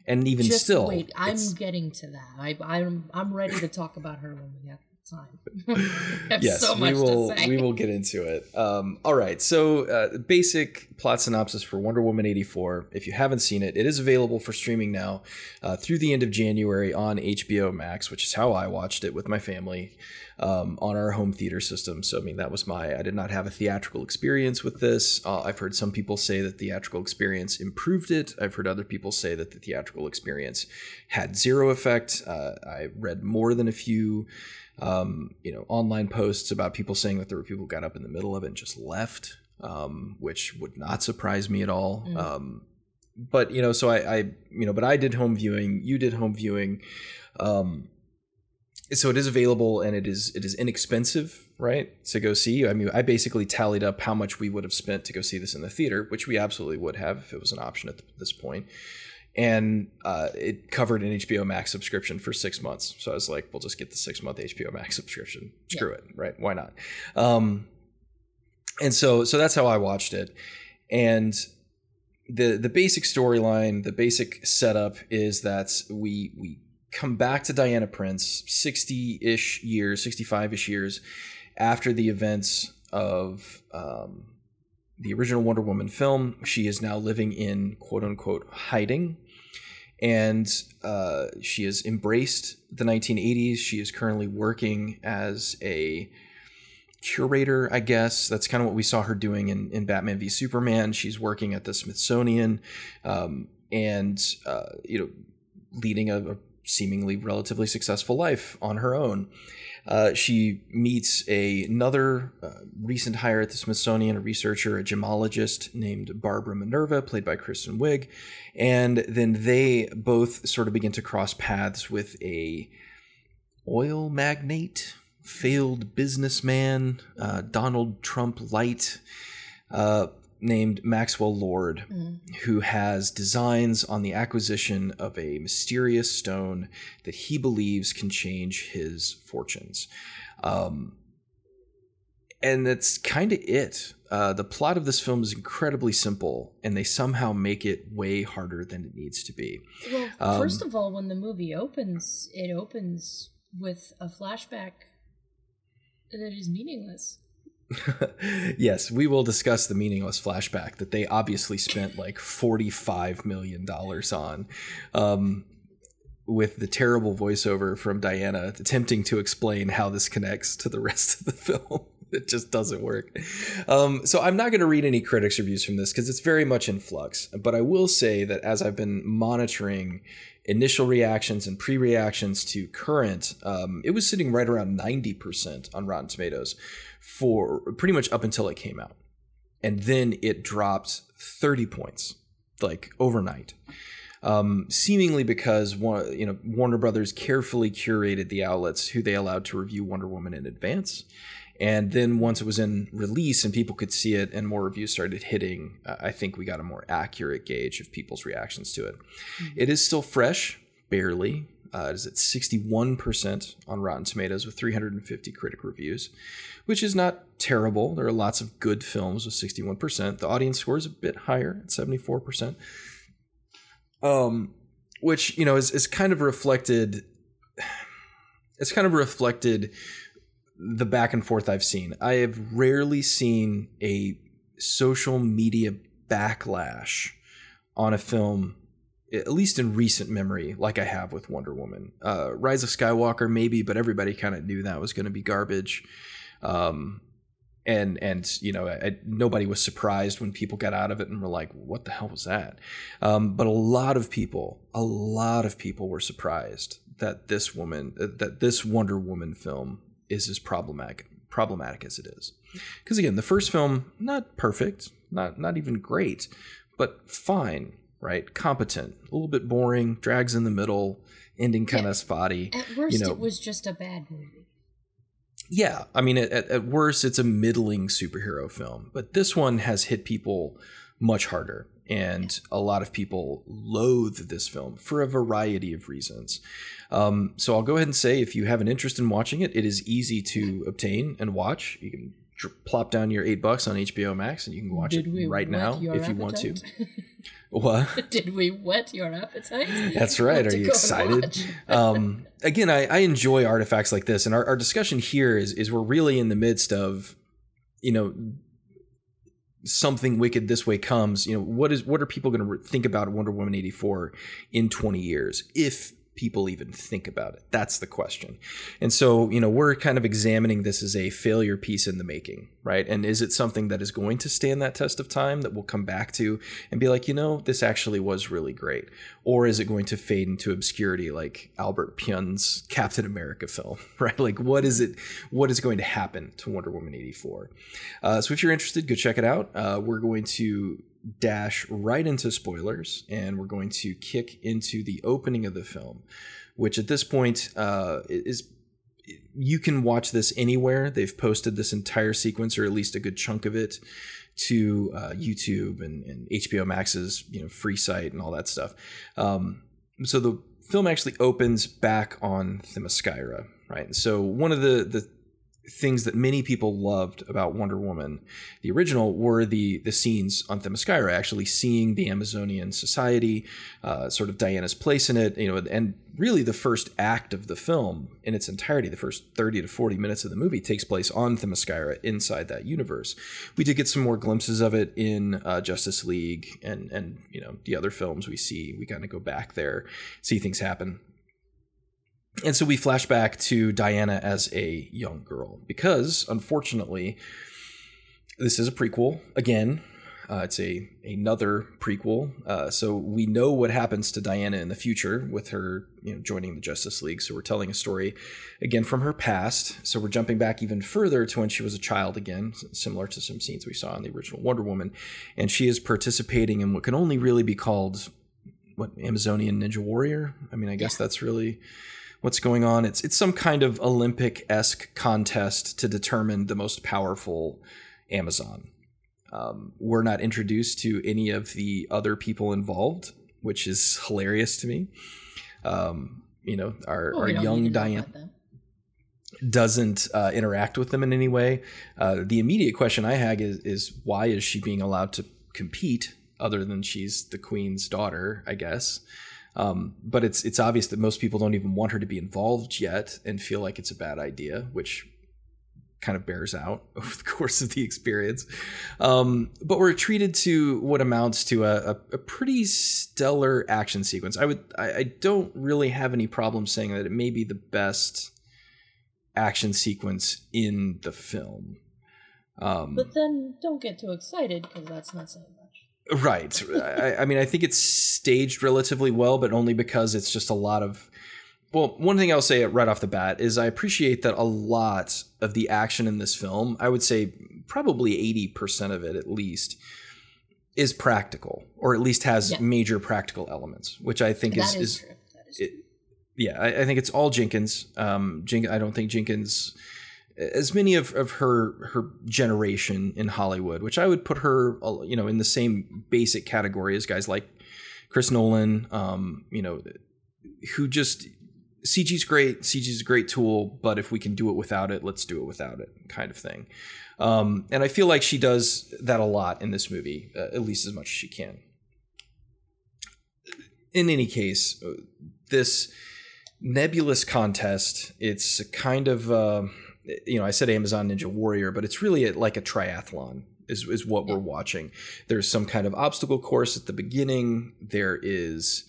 And, and even still, wait, I'm getting to that. I, I'm I'm ready to talk about her when we have time. yes, so we will. We will get into it. Um, all right. So, uh, basic plot synopsis for Wonder Woman eighty four. If you haven't seen it, it is available for streaming now uh, through the end of January on HBO Max, which is how I watched it with my family um, on our home theater system. So, I mean, that was my. I did not have a theatrical experience with this. Uh, I've heard some people say that theatrical experience improved it. I've heard other people say that the theatrical experience had zero effect. Uh, I read more than a few um, you know, online posts about people saying that there were people who got up in the middle of it and just left, um, which would not surprise me at all. Mm. Um, but you know, so I, I, you know, but I did home viewing. You did home viewing. Um, so it is available and it is it is inexpensive, right, to go see. I mean, I basically tallied up how much we would have spent to go see this in the theater, which we absolutely would have if it was an option at this point. And uh, it covered an HBO Max subscription for six months. So I was like, we'll just get the six month HBO Max subscription. Screw yeah. it, right? Why not? Um, and so so that's how I watched it. And the the basic storyline, the basic setup is that we we come back to Diana Prince 60-ish years, 65-ish years after the events of um, the original Wonder Woman film. She is now living in quote unquote hiding. And uh, she has embraced the 1980s. She is currently working as a curator, I guess. That's kind of what we saw her doing in, in Batman v Superman. She's working at the Smithsonian um, and, uh, you know, leading a, a, seemingly relatively successful life on her own. Uh, she meets a, another uh, recent hire at the Smithsonian, a researcher, a gemologist named Barbara Minerva, played by Kristen Wiig. And then they both sort of begin to cross paths with a oil magnate failed businessman, uh, Donald Trump light, uh, named Maxwell Lord, mm. who has designs on the acquisition of a mysterious stone that he believes can change his fortunes. Um, and that's kind of it. Uh, the plot of this film is incredibly simple, and they somehow make it way harder than it needs to be. Well, um, first of all, when the movie opens, it opens with a flashback that is meaningless. yes, we will discuss the meaningless flashback that they obviously spent like $45 million on. Um, with the terrible voiceover from Diana attempting to explain how this connects to the rest of the film. it just doesn't work. Um, so I'm not going to read any critics' reviews from this because it's very much in flux. But I will say that as I've been monitoring initial reactions and pre-reactions to current, um, it was sitting right around 90% on Rotten Tomatoes for pretty much up until it came out. And then it dropped 30 points, like overnight. Um, seemingly because you know Warner Brothers carefully curated the outlets who they allowed to review Wonder Woman in advance, and then once it was in release and people could see it and more reviews started hitting, I think we got a more accurate gauge of people's reactions to it. Mm-hmm. it is still fresh, barely. Uh, it is at 61% on Rotten Tomatoes with 350 critic reviews, which is not terrible. There are lots of good films with 61%. The audience score is a bit higher at 74%. Um, which, you know, is, is kind of reflected. It's kind of reflected the back and forth I've seen. I have rarely seen a social media backlash on a film, at least in recent memory, like I have with Wonder Woman. Uh, Rise of Skywalker, maybe, but everybody kind of knew that was going to be garbage. Um, and and you know I, nobody was surprised when people got out of it and were like what the hell was that um, but a lot of people a lot of people were surprised that this woman that this wonder woman film is as problematic problematic as it is. Because again, the first film not perfect, not not even great, but fine, right? Competent, a little bit boring, drags in the middle, ending kind of spotty. At worst, you know, it was just a bad movie. Yeah, I mean, at, at worst, it's a middling superhero film, but this one has hit people much harder and a lot of people loathe this film for a variety of reasons. Um, so I'll go ahead and say if you have an interest in watching it, it is easy to obtain and watch. You can plop down your eight bucks on HBO Max and you can watch Did it right now if appetite? you want to. what? Did we whet your appetite? That's right. Are you excited? um, again, I, I, enjoy artifacts like this, and our, our discussion here is is we're really in the midst of, you know, something wicked this way comes, you know, what is what are people going to think about Wonder Woman 84 in 20 years? If people even think about it? That's the question. And so, you know, we're kind of examining this as a failure piece in the making, right? And is it something that is going to stand that test of time that we'll come back to and be like, you know, this actually was really great? Or is it going to fade into obscurity like Albert Pyun's Captain America film, right? Like, what is it? What is going to happen to Wonder Woman 84? Uh, so if you're interested, go check it out. Uh, we're going to dash right into spoilers and we're going to kick into the opening of the film, which at this point uh, is you can watch this anywhere. They've posted this entire sequence, or at least a good chunk of it, to uh, YouTube and, and, HBO Max's you know free site and all that stuff. Um, so the film actually opens back on Themyscira, right? And so one of the the things that many people loved about Wonder Woman, the original, were the the scenes on Themyscira, actually seeing the Amazonian society, uh, sort of Diana's place in it, you know, and really the first act of the film in its entirety, the first 30 to 40 minutes of the movie takes place on Themyscira inside that universe. We did get some more glimpses of it in uh, Justice League and and you know the other films we see. We kind of go back there, see things happen. And so we flash back to Diana as a young girl because, unfortunately, this is a prequel again. Uh, it's a another prequel, uh, so we know what happens to Diana in the future with her, you know, joining the Justice League. So we're telling a story again from her past. So we're jumping back even further to when she was a child again, similar to some scenes we saw in the original Wonder Woman, and she is participating in what can only really be called what Amazonian Ninja Warrior. I mean, I guess yeah. that's really what's going on. It's it's some kind of Olympic esque contest to determine the most powerful Amazon. Um, we're not introduced to any of the other people involved, which is hilarious to me. Um, you know, our, well, our young Diane doesn't uh, interact with them in any way. Uh, the immediate question I had is, is why is she being allowed to compete other than she's the queen's daughter, I guess. Um, but it's it's obvious that most people don't even want her to be involved yet and feel like it's a bad idea, which kind of bears out over the course of the experience. Um, but we're treated to what amounts to a, a, a pretty stellar action sequence. I would I, I, don't really have any problem saying that it may be the best action sequence in the film. Um, but then don't get too excited because that's not saying Right. I, I, mean, I think it's staged relatively well, but only because it's just a lot of. Well, one thing I'll say right off the bat is I appreciate that a lot of the action in this film, I would say probably 80% of it at least, is practical, or at least has yeah. major practical elements, which I think is. is, is it, yeah, I, I, think it's all Jenkins. Um, Jen, I don't think Jenkins as many of, of her her generation in Hollywood, which I would put her, you know, in the same basic category as guys like Chris Nolan, um, you know, who just CG's great, CG's a great tool, but if we can do it without it, let's do it without it, kind of thing. Um, and I feel like she does that a lot in this movie, uh, at least as much as she can. In any case, uh, this nebulous contest, it's kind of. Uh, you know, I said Amazon Ninja Warrior, but it's really like a triathlon is, is what we're watching. There's some kind of obstacle course at the beginning. There is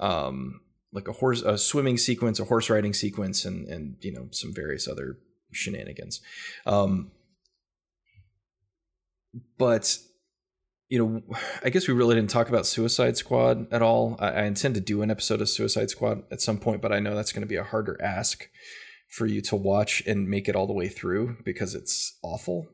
um, like a horse, a swimming sequence, a horse riding sequence, and and you know some various other shenanigans. Um, but you know, I guess we really didn't talk about Suicide Squad at all. I, I intend to do an episode of Suicide Squad at some point, but I know that's going to be a harder ask for you to watch and make it all the way through because it's awful.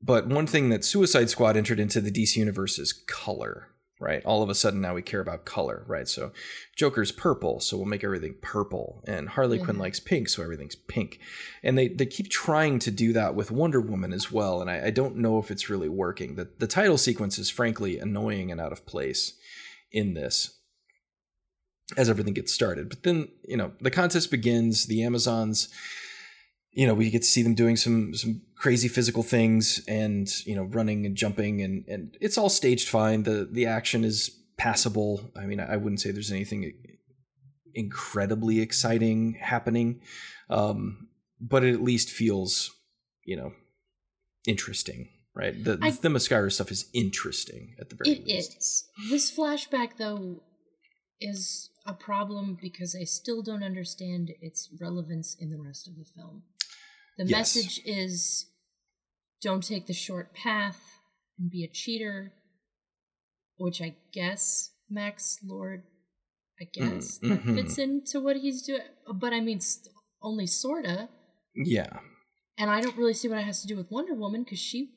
But one thing that Suicide Squad entered into the DC universe is color, right? All of a sudden now we care about color, right? So Joker's purple, so we'll make everything purple. And Harley Quinn likes pink, so everything's pink. And they, they keep trying to do that with Wonder Woman as well. And I, I don't know if it's really working. The, the title sequence is frankly annoying and out of place in this as everything gets started. But then, you know, the contest begins, the Amazons, you know, we get to see them doing some some crazy physical things and, you know, running and jumping and and it's all staged fine. The the action is passable. I mean, I wouldn't say there's anything incredibly exciting happening. Um, but it at least feels, you know, interesting right? The I, the Themyscira stuff is interesting at the very it least. It is. This flashback, though, is a problem because I still don't understand its relevance in the rest of the film. The yes. message is don't take the short path and be a cheater, which I guess Max Lord, I mm, guess mm, that mm-hmm. fits into what he's doing. But I mean, st- only sorta. Yeah. And I don't really see what it has to do with Wonder Woman because she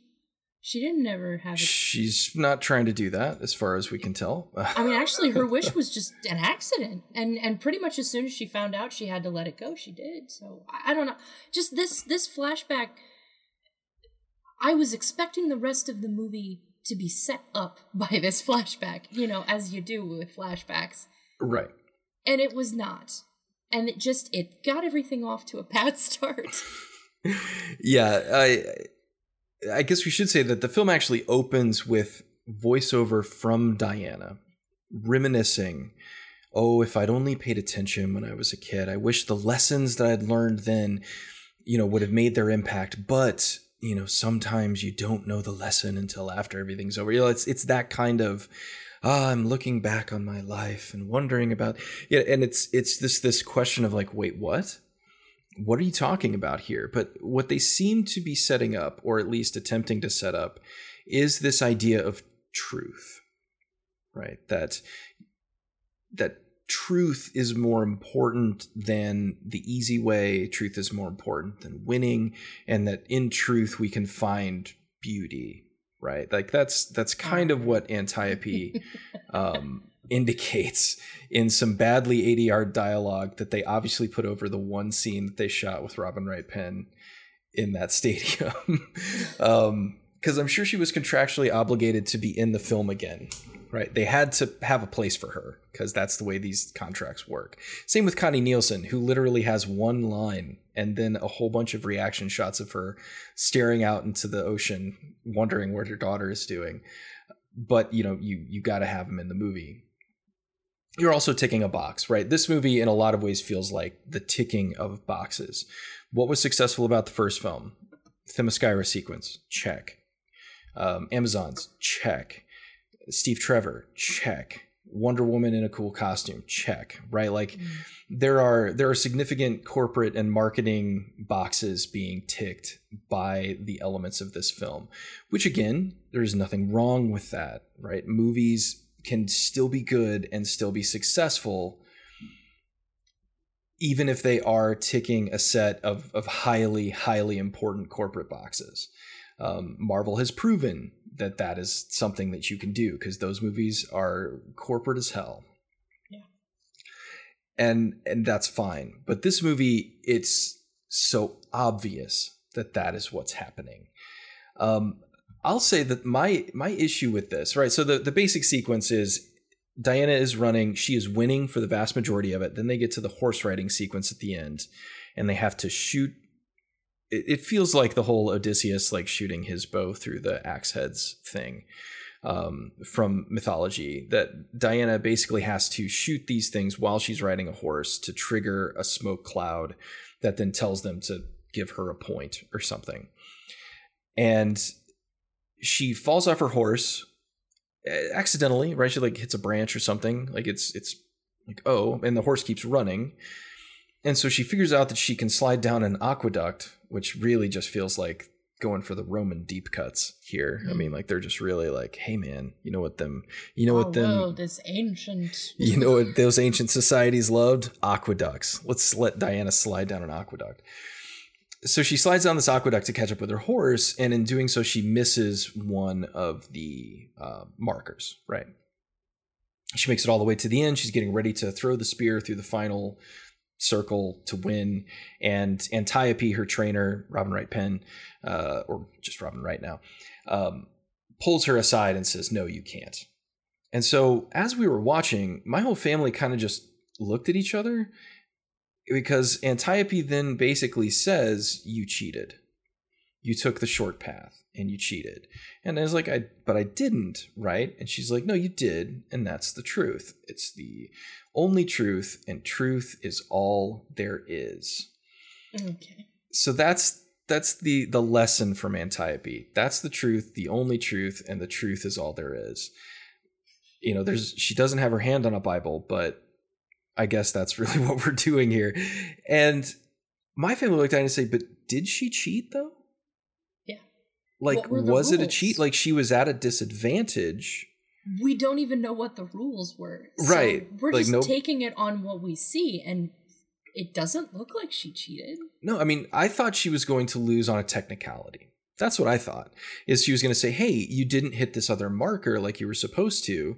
She didn't ever have it. She's not trying to do that, as far as we can tell. I mean, actually, her wish was just an accident, and and pretty much as soon as she found out she had to let it go, she did. So I, I don't know. Just this this flashback. I was expecting the rest of the movie to be set up by this flashback, you know, as you do with flashbacks, right. and it was not. And it just it got everything off to a bad start. yeah, I I guess we should say that the film actually opens with voiceover from Diana reminiscing, "Oh, if I'd only paid attention when I was a kid. I wish the lessons that I'd learned then, you know, would have made their impact, but you know, sometimes you don't know the lesson until after everything's over. You know, it's it's that kind of ah, I'm looking back on my life and wondering about yeah, and it's it's this this question of like, wait, what? What are you talking about here? But what they seem to be setting up, or at least attempting to set up, is this idea of truth. Right? That that truth is more important than the easy way, truth is more important than winning, and that in truth we can find beauty, right? Like that's that's kind of what Antiope um, indicates in some badly ADR dialogue that they obviously put over the one scene that they shot with Robin Wright Penn in that stadium. um, because I'm sure she was contractually obligated to be in the film again, right? They had to have a place for her because that's the way these contracts work. Same with Connie Nielsen, who literally has one line and then a whole bunch of reaction shots of her staring out into the ocean, wondering what her daughter is doing. But you know, you you got to have them in the movie. You're also ticking a box, right? This movie, in a lot of ways, feels like the ticking of boxes. What was successful about the first film? Themyscira sequence, check. Um, Amazons, check. Steve Trevor, check. Wonder Woman in a cool costume, check. Right, like mm. there are there are significant corporate and marketing boxes being ticked by the elements of this film, which again, there's nothing wrong with that. Right, movies can still be good and still be successful even if they are ticking a set of, of highly, highly important corporate boxes um, Marvel has proven that that is something that you can do because those movies are corporate as hell. Yeah. And and that's fine. But this movie, it's so obvious that that is what's happening. Um, I'll say that my my issue with this, right? So the the basic sequence is Diana is running, she is winning for the vast majority of it. Then they get to the horse riding sequence at the end, and they have to shoot it, it feels like the whole Odysseus like shooting his bow through the axe heads thing um, from mythology that Diana basically has to shoot these things while she's riding a horse to trigger a smoke cloud that then tells them to give her a point or something. And she falls off her horse eh, accidentally, right? She like hits a branch or something. Like it's it's like oh, and the horse keeps running. And so she figures out that she can slide down an aqueduct which really just feels like going for the Roman deep cuts here. I mean, like they're just really like, hey man, you know what them, you know Our what them, world is ancient. you know what those ancient societies loved? Aqueducts. Let's let Diana slide down an aqueduct. So she slides down this aqueduct to catch up with her horse, and in doing so, she misses one of the uh, markers. Right. She makes it all the way to the end. She's getting ready to throw the spear through the final circle to win. And Antiope, her trainer, Robin Wright Penn, uh, or just Robin Wright now, um, pulls her aside and says, No, you can't. And so as we were watching, my whole family kind of just looked at each other because Antiope then basically says, You cheated. You took the short path and you cheated. And I was like, I but I didn't, right? And she's like, No, you did, and that's the truth. It's the only truth, and truth is all there is. Okay. So that's that's the the lesson from Antiope. That's the truth, the only truth, and the truth is all there is. You know, there's she doesn't have her hand on a Bible, but I guess that's really what we're doing here. And my family looked at it and say, "But did she cheat though?" Yeah. Like, was rules? it a cheat? Like she was at a disadvantage we don't even know what the rules were. Right. We're like, just taking it on what we see and it doesn't look like she cheated. No, I mean, I thought she was going to lose on a technicality. That's what I thought. Is she was going to say, "Hey, you didn't hit this other marker like you were supposed to,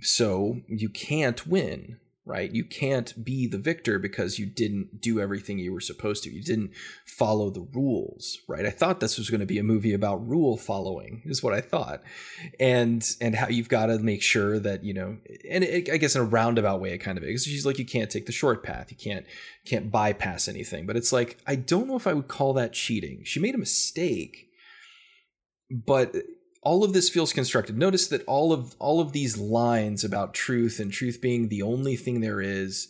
so you can't win." Right? You can't be the victor because you didn't do everything you were supposed to. You didn't follow the rules, right? I thought this was going to be a movie about rule following, is what I thought, and and how you've got to make sure that you know, and it, I guess in a roundabout way, it kind of is. She's like, you can't take the short path, you can't can't bypass anything, but it's like I don't know if I would call that cheating. She made a mistake, but all of this feels constructed. Notice that all of all of these lines about truth and truth being the only thing there is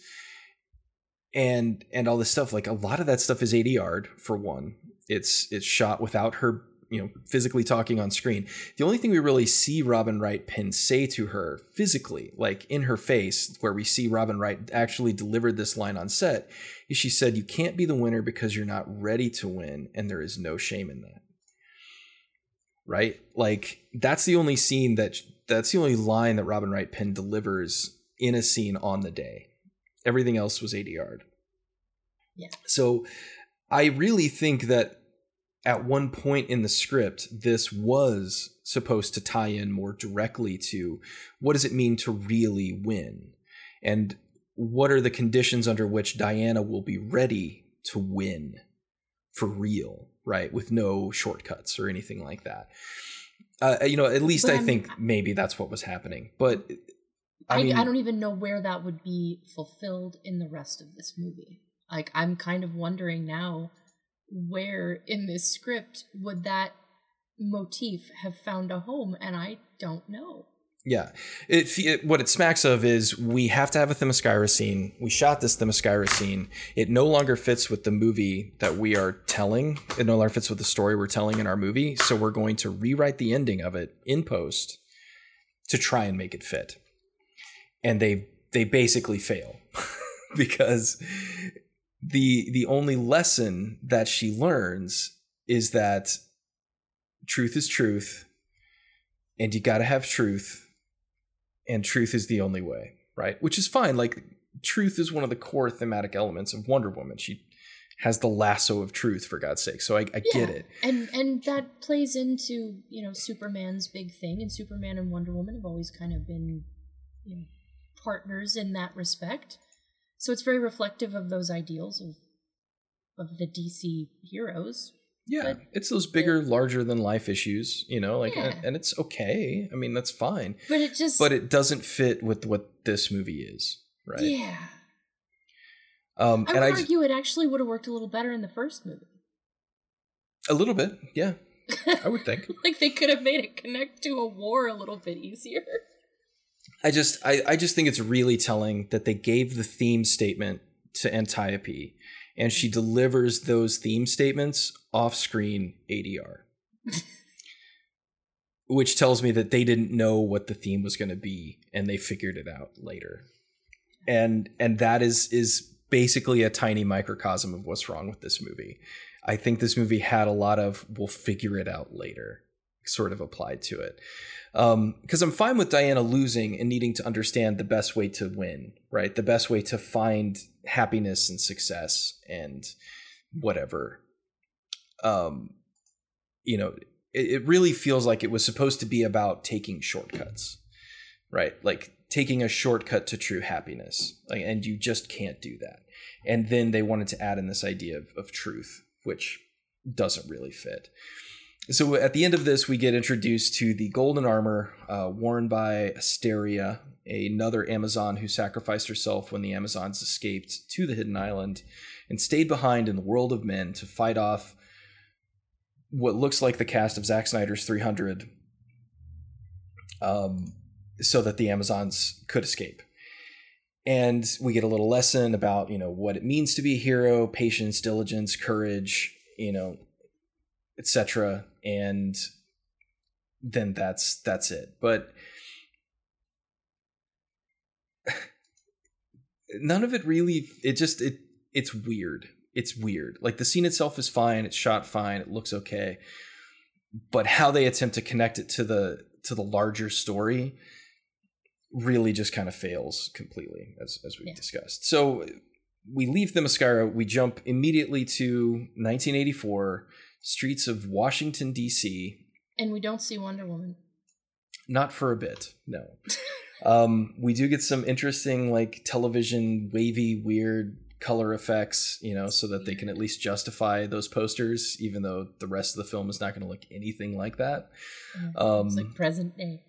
and and all this stuff like a lot of that stuff is ADR for one. It's it's shot without her, you know, physically talking on screen. The only thing we really see Robin Wright Penn say to her physically, like in her face, where we see Robin Wright actually delivered this line on set, is she said, "You can't be the winner because you're not ready to win, and there is no shame in that." Right? Like that's the only scene that that's the only line that Robin Wright Penn delivers in a scene on the day. Everything else was ADR'd. Yeah. So I really think that at one point in the script, this was supposed to tie in more directly to what does it mean to really win? And what are the conditions under which Diana will be ready to win for real, right? With no shortcuts or anything like that. Uh, you know, at least But I think maybe that's what was happening. But I, I mean, I don't even know where that would be fulfilled in the rest of this movie. Like, I'm kind of wondering now where in this script would that motif have found a home, and I don't know. Yeah, it, it what it smacks of is we have to have a Themyscira scene. We shot this Themyscira scene. It no longer fits with the movie that we are telling. It no longer fits with the story we're telling in our movie. So we're going to rewrite the ending of it in post to try and make it fit. And they they basically fail because the the only lesson that she learns is that truth is truth and you got to have truth and truth is the only way right which is fine like truth is one of the core thematic elements of wonder woman she has the lasso of truth for god's sake so i, I get Yeah. it And and that plays into, you know, Superman's big thing, and Superman and Wonder Woman have always kind of been you know, partners in that respect. So it's very reflective of those ideals of of the DC heroes. Yeah But- it's those bigger larger than life issues you know like Yeah. and, it's okay i mean that's fine But it just but it doesn't fit with what this movie is right Yeah. um I and would i argue it actually would have worked a little better in the first movie. a little bit yeah i would think like they could have made it connect to a war a little bit easier. I just I, I just think it's really telling that they gave the theme statement to Antiope and she delivers those theme statements off screen ADR. Which tells me that they didn't know what the theme was going to be and they figured it out later. And and that is is basically a tiny microcosm of what's wrong with this movie. I think this movie had a lot of we'll figure it out later sort of applied to it because I'm fine with Diana losing and needing to understand the best way to win, right? The best way to find happiness and success and whatever. Um, you know, it, it really feels like it was supposed to be about taking shortcuts, right? Like taking a shortcut to true happiness, like, and you just can't do that. And then they wanted to add in this idea of, of truth, which doesn't really fit. So at the end of this, we get introduced to the golden armor uh, worn by Asteria, another Amazon who sacrificed herself when the Amazons escaped to the hidden island and stayed behind in the world of men to fight off what looks like the cast of Zack Snyder's 300 um, so that the Amazons could escape. And we get a little lesson about, you know, what it means to be a hero, patience, diligence, courage, you know, etc and then that's that's it. But none of it really it just it it's weird. It's weird. Like the scene itself is fine. It's shot fine. It looks okay. But how they attempt to connect it to the to the larger story really just kind of fails completely as as we've Yeah. discussed. So we leave Themyscira we jump immediately to 1984 streets of Washington D.C. And we don't see Wonder Woman. Not for a bit, no. um, we do get some interesting, like television wavy, weird color effects, you know, so that they can at least justify those posters, even though the rest of the film is not going to look anything like that. Um, it's like present day.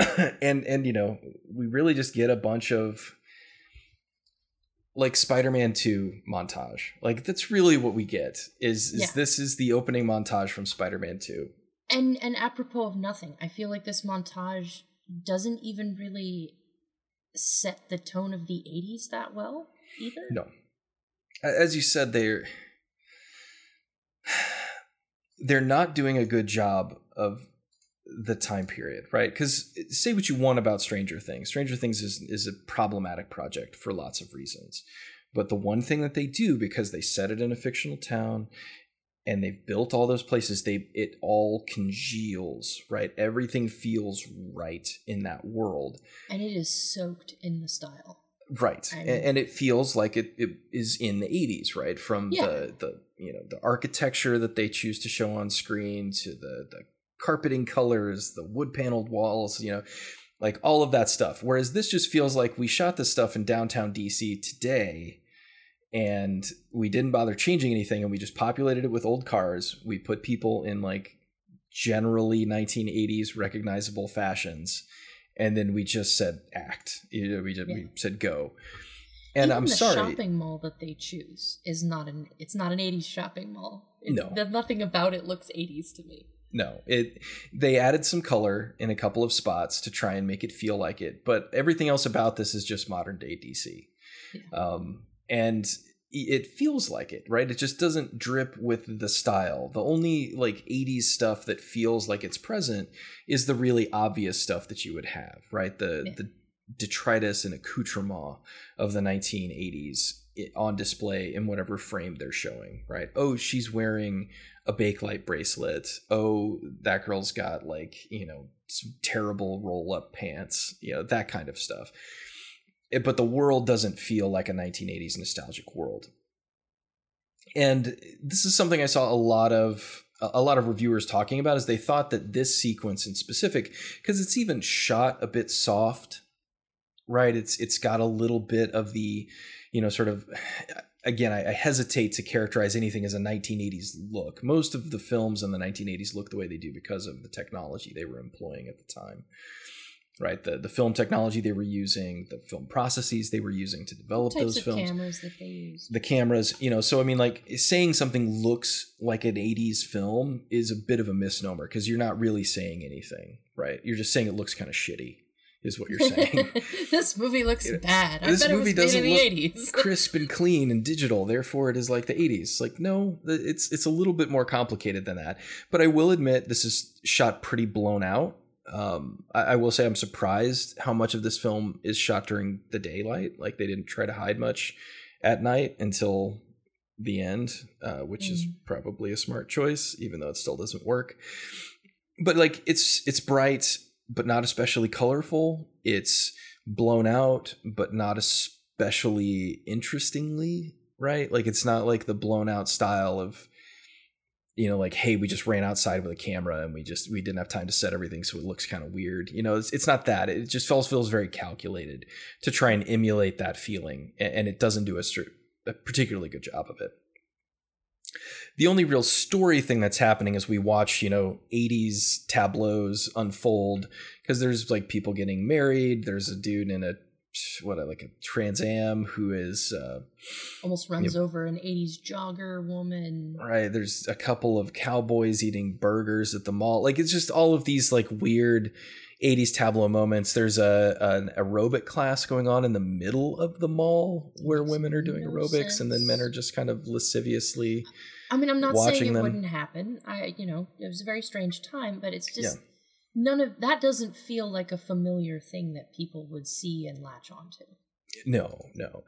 and and you know, we really just get a bunch of like Spider-Man 2 montage. Like that's really what we get. Is is yeah. this is the opening montage from Spider-Man 2. And and apropos of nothing, I feel like this montage doesn't even really set the tone of the 80s that well either. No. As you said they're they're not doing a good job of the time period, right? Because say what you want about Stranger Things. Stranger Things is is a problematic project for lots of reasons. But the one thing that they do, because they set it in a fictional town and they've built all those places, they it all congeals, right? Everything feels right in that world. And it is soaked in the style. Right. I mean, and, it feels like it, it is in the 80s, right? From yeah. the the you know, the architecture that they choose to show on screen to the the carpeting colors, the wood paneled walls, you know, like all of that stuff. Whereas this just feels like we shot this stuff in downtown DC today and we didn't bother changing anything and we just populated it with old cars. We put people in like generally 1980s recognizable fashions and then we just said act. You know, we just yeah. we said go. And Even I'm sorry. the sorry. shopping mall that they choose is not an it's not an 80s shopping mall. It's, no. Nothing about it looks 80s to me no it they added some color in a couple of spots to try and make it feel like it but everything else about this is just modern day dc yeah. um, and it feels like it right it just doesn't drip with the style the only like 80s stuff that feels like it's present is the really obvious stuff that you would have right the yeah. the detritus and accoutrement of the 1980s on display in whatever frame they're showing right oh she's wearing a bakelite bracelet. Oh, that girl's got like, you know, some terrible roll up pants, you know, that kind of stuff. It, but the world doesn't feel like a 1980s nostalgic world. And this is something I saw a lot of a lot of reviewers talking about is they thought that this sequence in specific because it's even shot a bit soft right it's it's got a little bit of the you know sort of again, I, I, hesitate to characterize anything as a 1980s look. Most of the films in the 1980s look the way they do because of the technology they were employing at the time. Right, the the film technology they were using, the film processes they were using to develop those films, cameras that they used, the cameras, you know. So I mean, like saying something looks like an '80s film is a bit of a misnomer because you're not really saying anything, right? You're just saying it looks kind of shitty is what you're saying. this movie looks bad. I this movie doesn't look 80s. crisp and clean and digital. Therefore, it is like the 80s. Like, no, it's it's a little bit more complicated than that. But I will admit, this is shot pretty blown out. Um, I, I will say I'm surprised how much of this film is shot during the daylight. Like, they didn't try to hide much at night until the end, uh, which mm. is probably a smart choice, even though it still doesn't work. But like, it's it's bright but not especially colorful. It's blown out, but not especially interestingly, right? Like it's not like the blown out style of you know like hey we just ran outside with a camera and we just we didn't have time to set everything so it looks kind of weird you know it's, it's not that it just feels feels very calculated to try and emulate that feeling and, it doesn't do a, a particularly good job of it the only real story thing that's happening as we watch, you know, 80s tableaus unfold because there's like people getting married. There's a dude in a what like a Trans Am who is uh, almost runs you know, over an 80s jogger woman. Right. There's a couple of cowboys eating burgers at the mall. Like it's just all of these like weird 80s tableau moments. There's a an aerobic class going on in the middle of the mall where women are doing no aerobics sense. and then men are just kind of lasciviously I mean, I'm not saying it them. wouldn't happen. I, you know, it was a very strange time, but it's just yeah. none of that doesn't feel like a familiar thing that people would see and latch onto. No, no.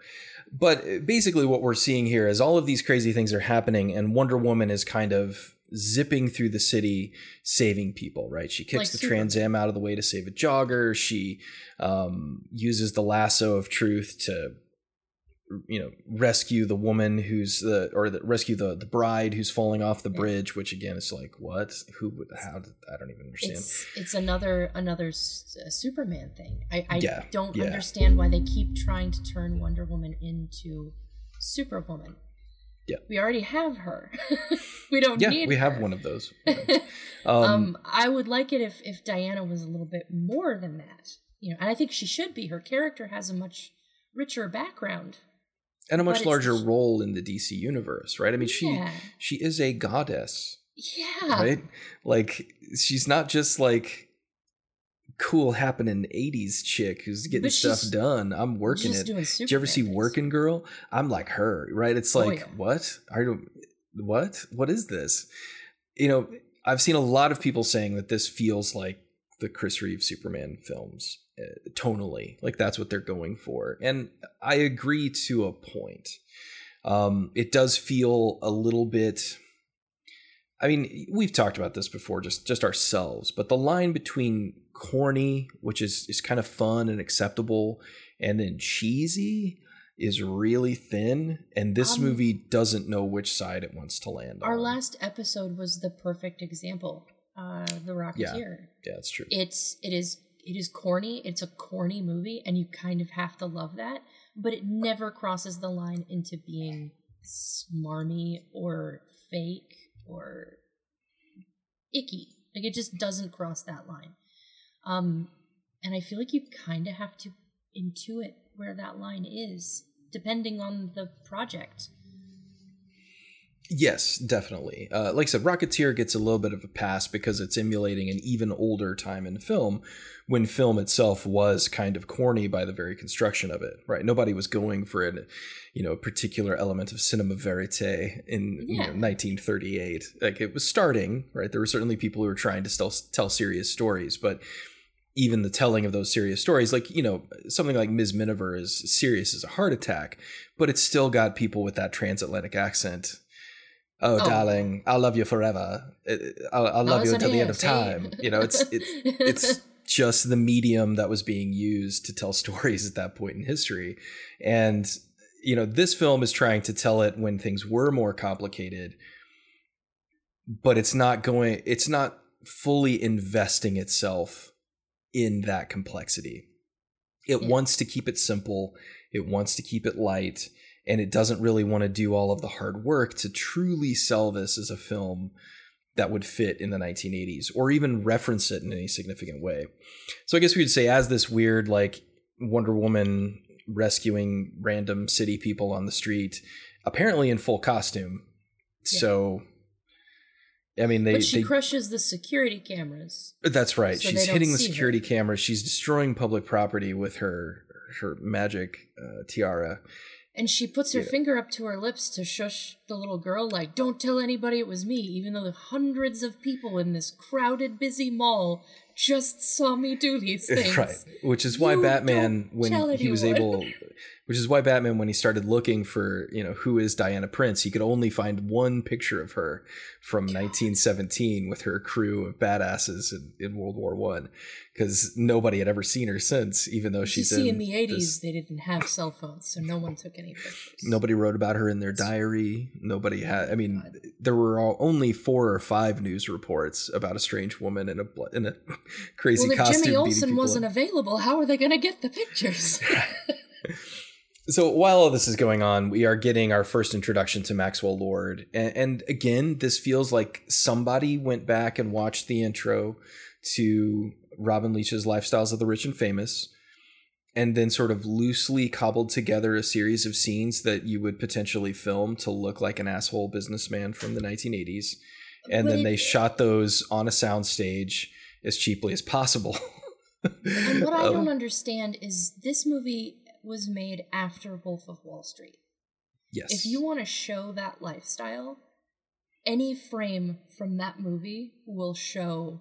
But uh, basically, what we're seeing here is all of these crazy things are happening, and Wonder Woman is kind of zipping through the city saving people right she kicks like the trans am out of the way to save a jogger she um, uses the lasso of truth to you know rescue the woman who's the or the, rescue the the bride who's falling off the bridge which again is like what who would how did, i don't even understand It's it's another another s- Superman thing. I, I Yeah, don't yeah. understand why they keep trying to turn Wonder Woman into Superwoman. Yeah. we already have her. we don't yeah need. we have her. one of those um, um, I would like it if if Diana was a little bit more than that. You know, and I think she should be. Her character has a much richer background. And a much larger role in the dc universe right i mean she yeah, she is a goddess yeah, right like she's not just like cool happening 80s chick who's getting stuff done i'm working it Did you ever see Working Girl? I'm like her, right? It's Oh, like, yeah. what? Are you, what? What is this? You know, I've seen a lot of people saying that this feels like the Chris Reeve Superman films tonally, like that's what they're going for, and I agree to a point. Um, it does feel a little bit. I mean, we've talked about this before, just just ourselves, but the line between corny, which is is kind of fun and acceptable, and then cheesy is really thin and this Um, movie doesn't know which side it wants to land Our on Our last episode was the perfect example. Uh, the Rocketeer. yeah it's true It's it is it is corny. It's a corny movie, and you kind of have to love that. But it never crosses the line into being smarmy or fake or icky. Like it just doesn't cross that line. Um, and I feel like you kind of have to intuit where that line is, depending on the project. Yes, definitely. Uh, like I said, Rocketeer gets a little bit of a pass because it's emulating an even older time in film when film itself was kind of corny by the very construction of it, right? Nobody was going for an, you know, a particular element of cinema verite in you know, 1938. Like it was starting, right? There were certainly people who were trying to still tell serious stories, but even the telling of those serious stories, like, you know, something like Ms. Miniver is serious as a heart attack, but it's still got people with that transatlantic accent oh, Oh. darling i'll love you forever. I'll, I'll love you until the end of time. You know it's it's it's just the medium that was being used to tell stories at that point in history. And you know this film is trying to tell it when things were more complicated but it's not going it's not fully investing itself in that complexity. It Yeah. wants to keep it simple. It wants to keep it light and it doesn't really want to do all of the hard work to truly sell this as a film that would fit in the 1980s or even reference it in any significant way. So I guess we would say as this weird like Wonder Woman rescuing random city people on the street apparently in full costume. Yeah. So I mean they, but she they crushes the security cameras. that's right. so She's hitting the see her. security cameras. She's destroying public property with her her magic uh, tiara. And she puts her Yeah. finger up to her lips to shush the little girl, like, don't tell anybody it was me, even though the hundreds of people in this crowded, busy mall just saw me do these things. Right. Which is why You Batman, when he was able, which is why Batman, when he started looking for, you know, who is Diana Prince, he could only find one picture of her from 1917 with her crew of badasses in, in World War One, because nobody had ever seen her since, even though You she's see, in in the 80s, this- they didn't have cell phones, so no one took any pictures. Nobody wrote about her in their diary. Nobody had. I mean, God. there were all, only four or five news reports about a strange woman in a in a crazy Well, if costume. Jimmy Olsen wasn't up. available, how are they going to get the pictures? So while all this is going on, we are getting our first introduction to Maxwell Lord, and, and again, this feels like somebody went back and watched the intro to Robin Leach's Lifestyles of the Rich and Famous, and then sort of loosely cobbled together a series of scenes that you would potentially film to look like an asshole businessman from the 1980s, and then they shot those on a soundstage as cheaply as possible. and what I Um, don't understand is this movie was made after Wolf of Wall Street. yes, If you want to show that lifestyle, any frame from that movie will show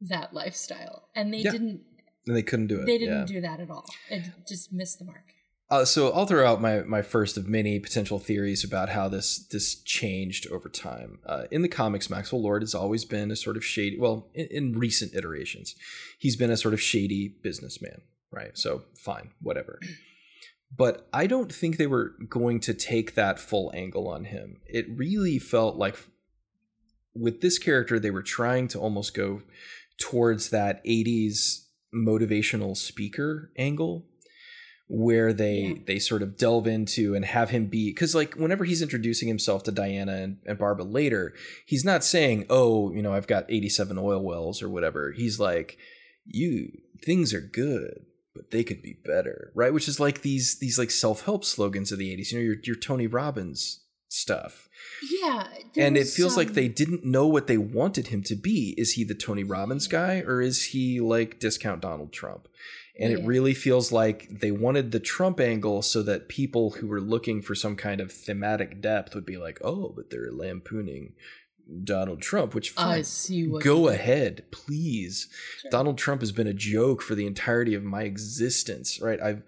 that lifestyle. And they Yeah, didn't and they couldn't do it. they didn't yeah. do that at all. It just missed the mark. Uh, so I'll throw out my, my first of many potential theories about how this this changed over time. Uh, in the comics, Maxwell Lord has always been a sort of shady. Well, in, in recent iterations, he's been a sort of shady businessman, right? So fine, whatever. but I don't think they were going to take that full angle on him. It really felt like with this character, they were trying to almost go towards that 80s motivational speaker angle where they yeah. they sort of delve into and have him be because like whenever he's introducing himself to diana and, and barbara later he's not saying oh you know i've got 87 oil wells or whatever he's like you things are good but they could be better right? Which is like these these like self-help slogans of the 80s you know your, your tony robbins stuff. Yeah and it feels some... like they didn't know what they wanted him to be. Is he the tony robbins guy or is he like discount donald trump? And yeah. it really feels like they wanted the Trump angle so that people who were looking for some kind of thematic depth would be like, oh, but they're lampooning Donald Trump, which fine. I see what go ahead, please. Sure. Donald Trump has been a joke for the entirety of my existence, right? I've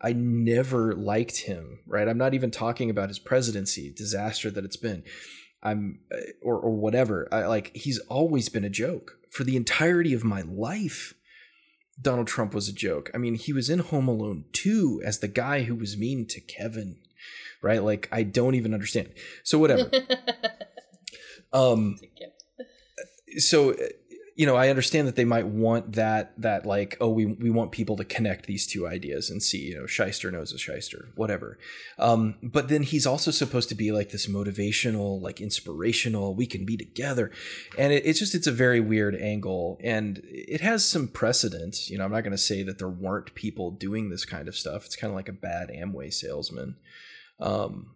I never liked him, right? I'm not even talking about his presidency, disaster that it's been. I'm uh, or or whatever. I like he's always been a joke for the entirety of my life. Donald Trump was a joke. I mean, he was in Home Alone 2 as the guy who was mean to Kevin, right? Like, I don't even understand. So, whatever. um, so, you know, I understand that they might want that that like, oh, we we want people to connect these two ideas and see, you know, shyster knows a shyster, whatever. Um, but then he's also supposed to be like this motivational, like inspirational, we can be together. And it, it's just it's a very weird angle. And it has some precedent. You know, I'm not gonna say that there weren't people doing this kind of stuff. It's kind of like a bad Amway salesman. Um,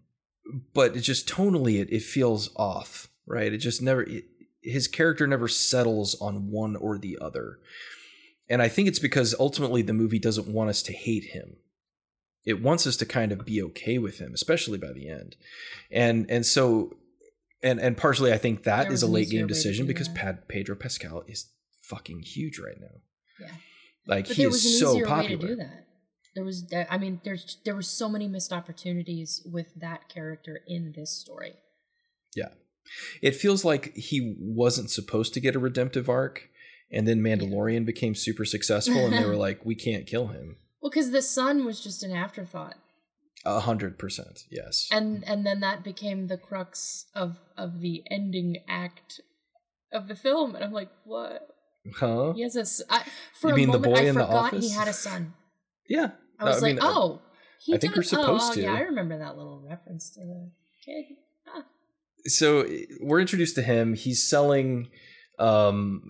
but it just tonally it, it feels off, right? It just never it, his character never settles on one or the other. And I think it's because ultimately the movie doesn't want us to hate him. It wants us to kind of be okay with him, especially by the end. And and so and and partially I think that is a late game decision because Pad, Pedro Pascal is fucking huge right now. Yeah. Like but he is so popular. There was I mean there's there were so many missed opportunities with that character in this story. Yeah. It feels like he wasn't supposed to get a redemptive arc, and then Mandalorian yeah. became super successful, and they were like, "We can't kill him." Well, because the son was just an afterthought. A hundred percent, yes. And and then that became the crux of of the ending act of the film, and I'm like, what? Huh? He has a. I, for you a moment, I forgot he had a son. Yeah, I was I like, mean, oh, I think we're oh, supposed oh, to. Yeah, I remember that little reference to the kid so we're introduced to him. He's selling um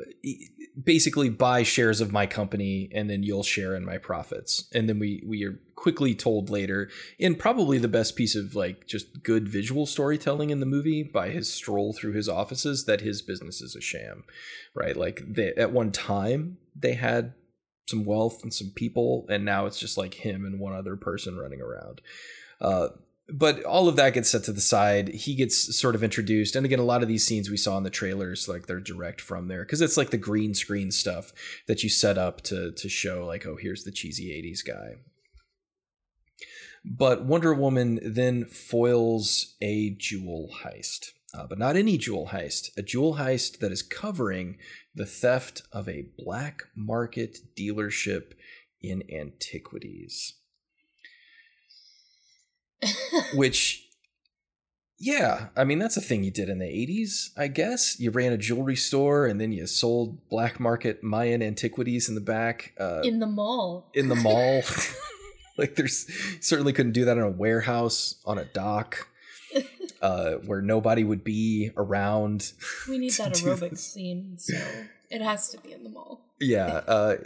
basically buy shares of my company and then you'll share in my profits. And then we we are quickly told later in probably the best piece of like just good visual storytelling in the movie by his stroll through his offices that his business is a sham right? Like they, at one time they had some wealth and some people and now it's just like him and one other person running around. Uh, but all of that gets set to the side. He gets sort of introduced, and again, a lot of these scenes we saw in the trailers, like they're direct from there, because it's like the green screen stuff that you set up to to show, like, oh, here's the cheesy '80s guy. But Wonder Woman then foils a jewel heist, uh, but not any jewel heist, a jewel heist that is covering the theft of a black market dealership in antiquities which yeah, I mean that's a thing you did in the 80s, I guess. You ran a jewelry store and then you sold black market Mayan antiquities in the back uh, in the mall. In the mall. like there's certainly couldn't do that in a warehouse, on a dock. Uh, where nobody would be around. We need that aerobics scene, so it has to be in the mall. Yeah. Uh,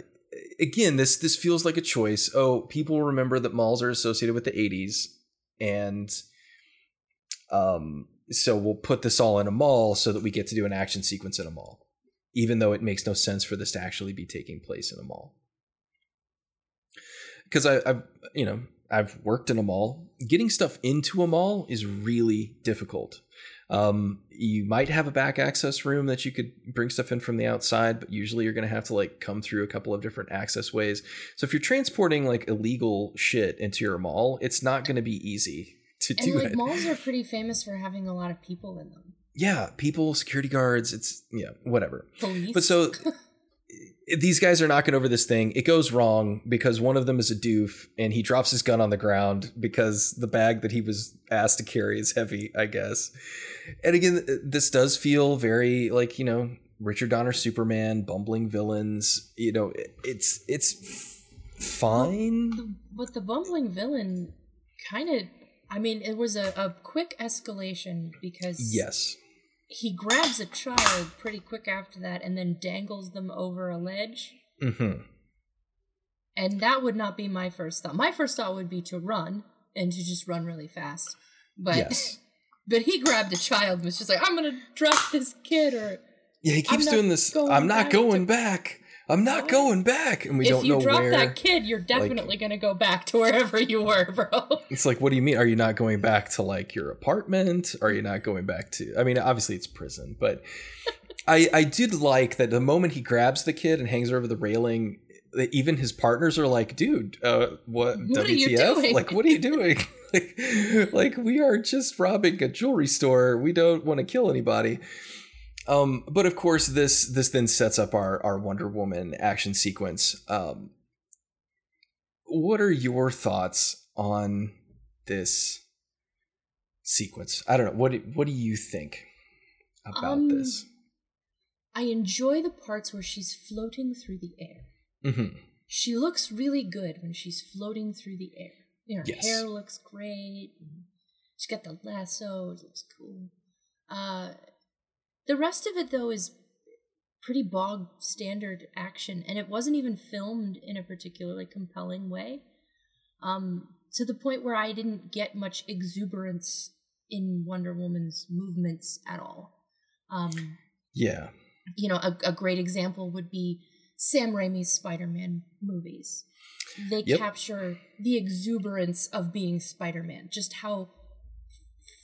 again, this this feels like a choice. Oh, people remember that malls are associated with the 80s and um, so we'll put this all in a mall so that we get to do an action sequence in a mall, even though it makes no sense for this to actually be taking place in a mall. Because I've you know I've worked in a mall. Getting stuff into a mall is really difficult. Um, you might have a back access room that you could bring stuff in from the outside, but usually you're going to have to like come through a couple of different access ways. So if you're transporting like illegal shit into your mall, it's not going to be easy to and, do like, it. Malls are pretty famous for having a lot of people in them. Yeah, people, security guards. It's yeah, whatever. Police. But so these guys are knocking over this thing. It goes wrong because one of them is a doof and he drops his gun on the ground because the bag that he was asked to carry is heavy, I guess. And again, this does feel very like, you know, Richard Donner Superman, bumbling villains. You know, it's it's fine. But the bumbling villain kind of I mean, it was a, a quick escalation because Yes. He grabs a child pretty quick after that and then dangles them over a ledge. Mm-hmm. And that would not be my first thought. My first thought would be to run and to just run really fast. But Yes. but he grabbed a child and was just like, I'm gonna drop this kid or Yeah, he keeps doing this. I'm not back going to- back. I'm not going back. And we if don't know where. If you drop that kid, you're definitely gonna go back to wherever you were, bro. It's like, what do you mean? Are you not going back to like your apartment? Are you not going back to? I mean, obviously it's prison, but I I did like that the moment he grabs the kid and hangs her over the railing, that even his partners are like, dude, uh, what? What are you WTF? doing? Like, what are you doing? like, like we are just robbing a jewelry store. We don't want to kill anybody. Um, but of course, this this then sets up our our Wonder Woman action sequence. Um, what are your thoughts on this sequence? I don't know. What do, what do you think about Um, this? I enjoy the parts where she's floating through the air. hmm She looks really good when she's floating through the air. Her Yes. hair looks great. She's got the lasso. It looks cool. Uh, the rest of it, though, is pretty bog standard action, and it wasn't even filmed in a particularly compelling way. Um, to the point where I didn't get much exuberance in Wonder Woman's movements at all. Um, Yeah. you know, a, a great example would be Sam Raimi's Spider-Man movies. They Yep. capture the exuberance of being Spider-Man, just how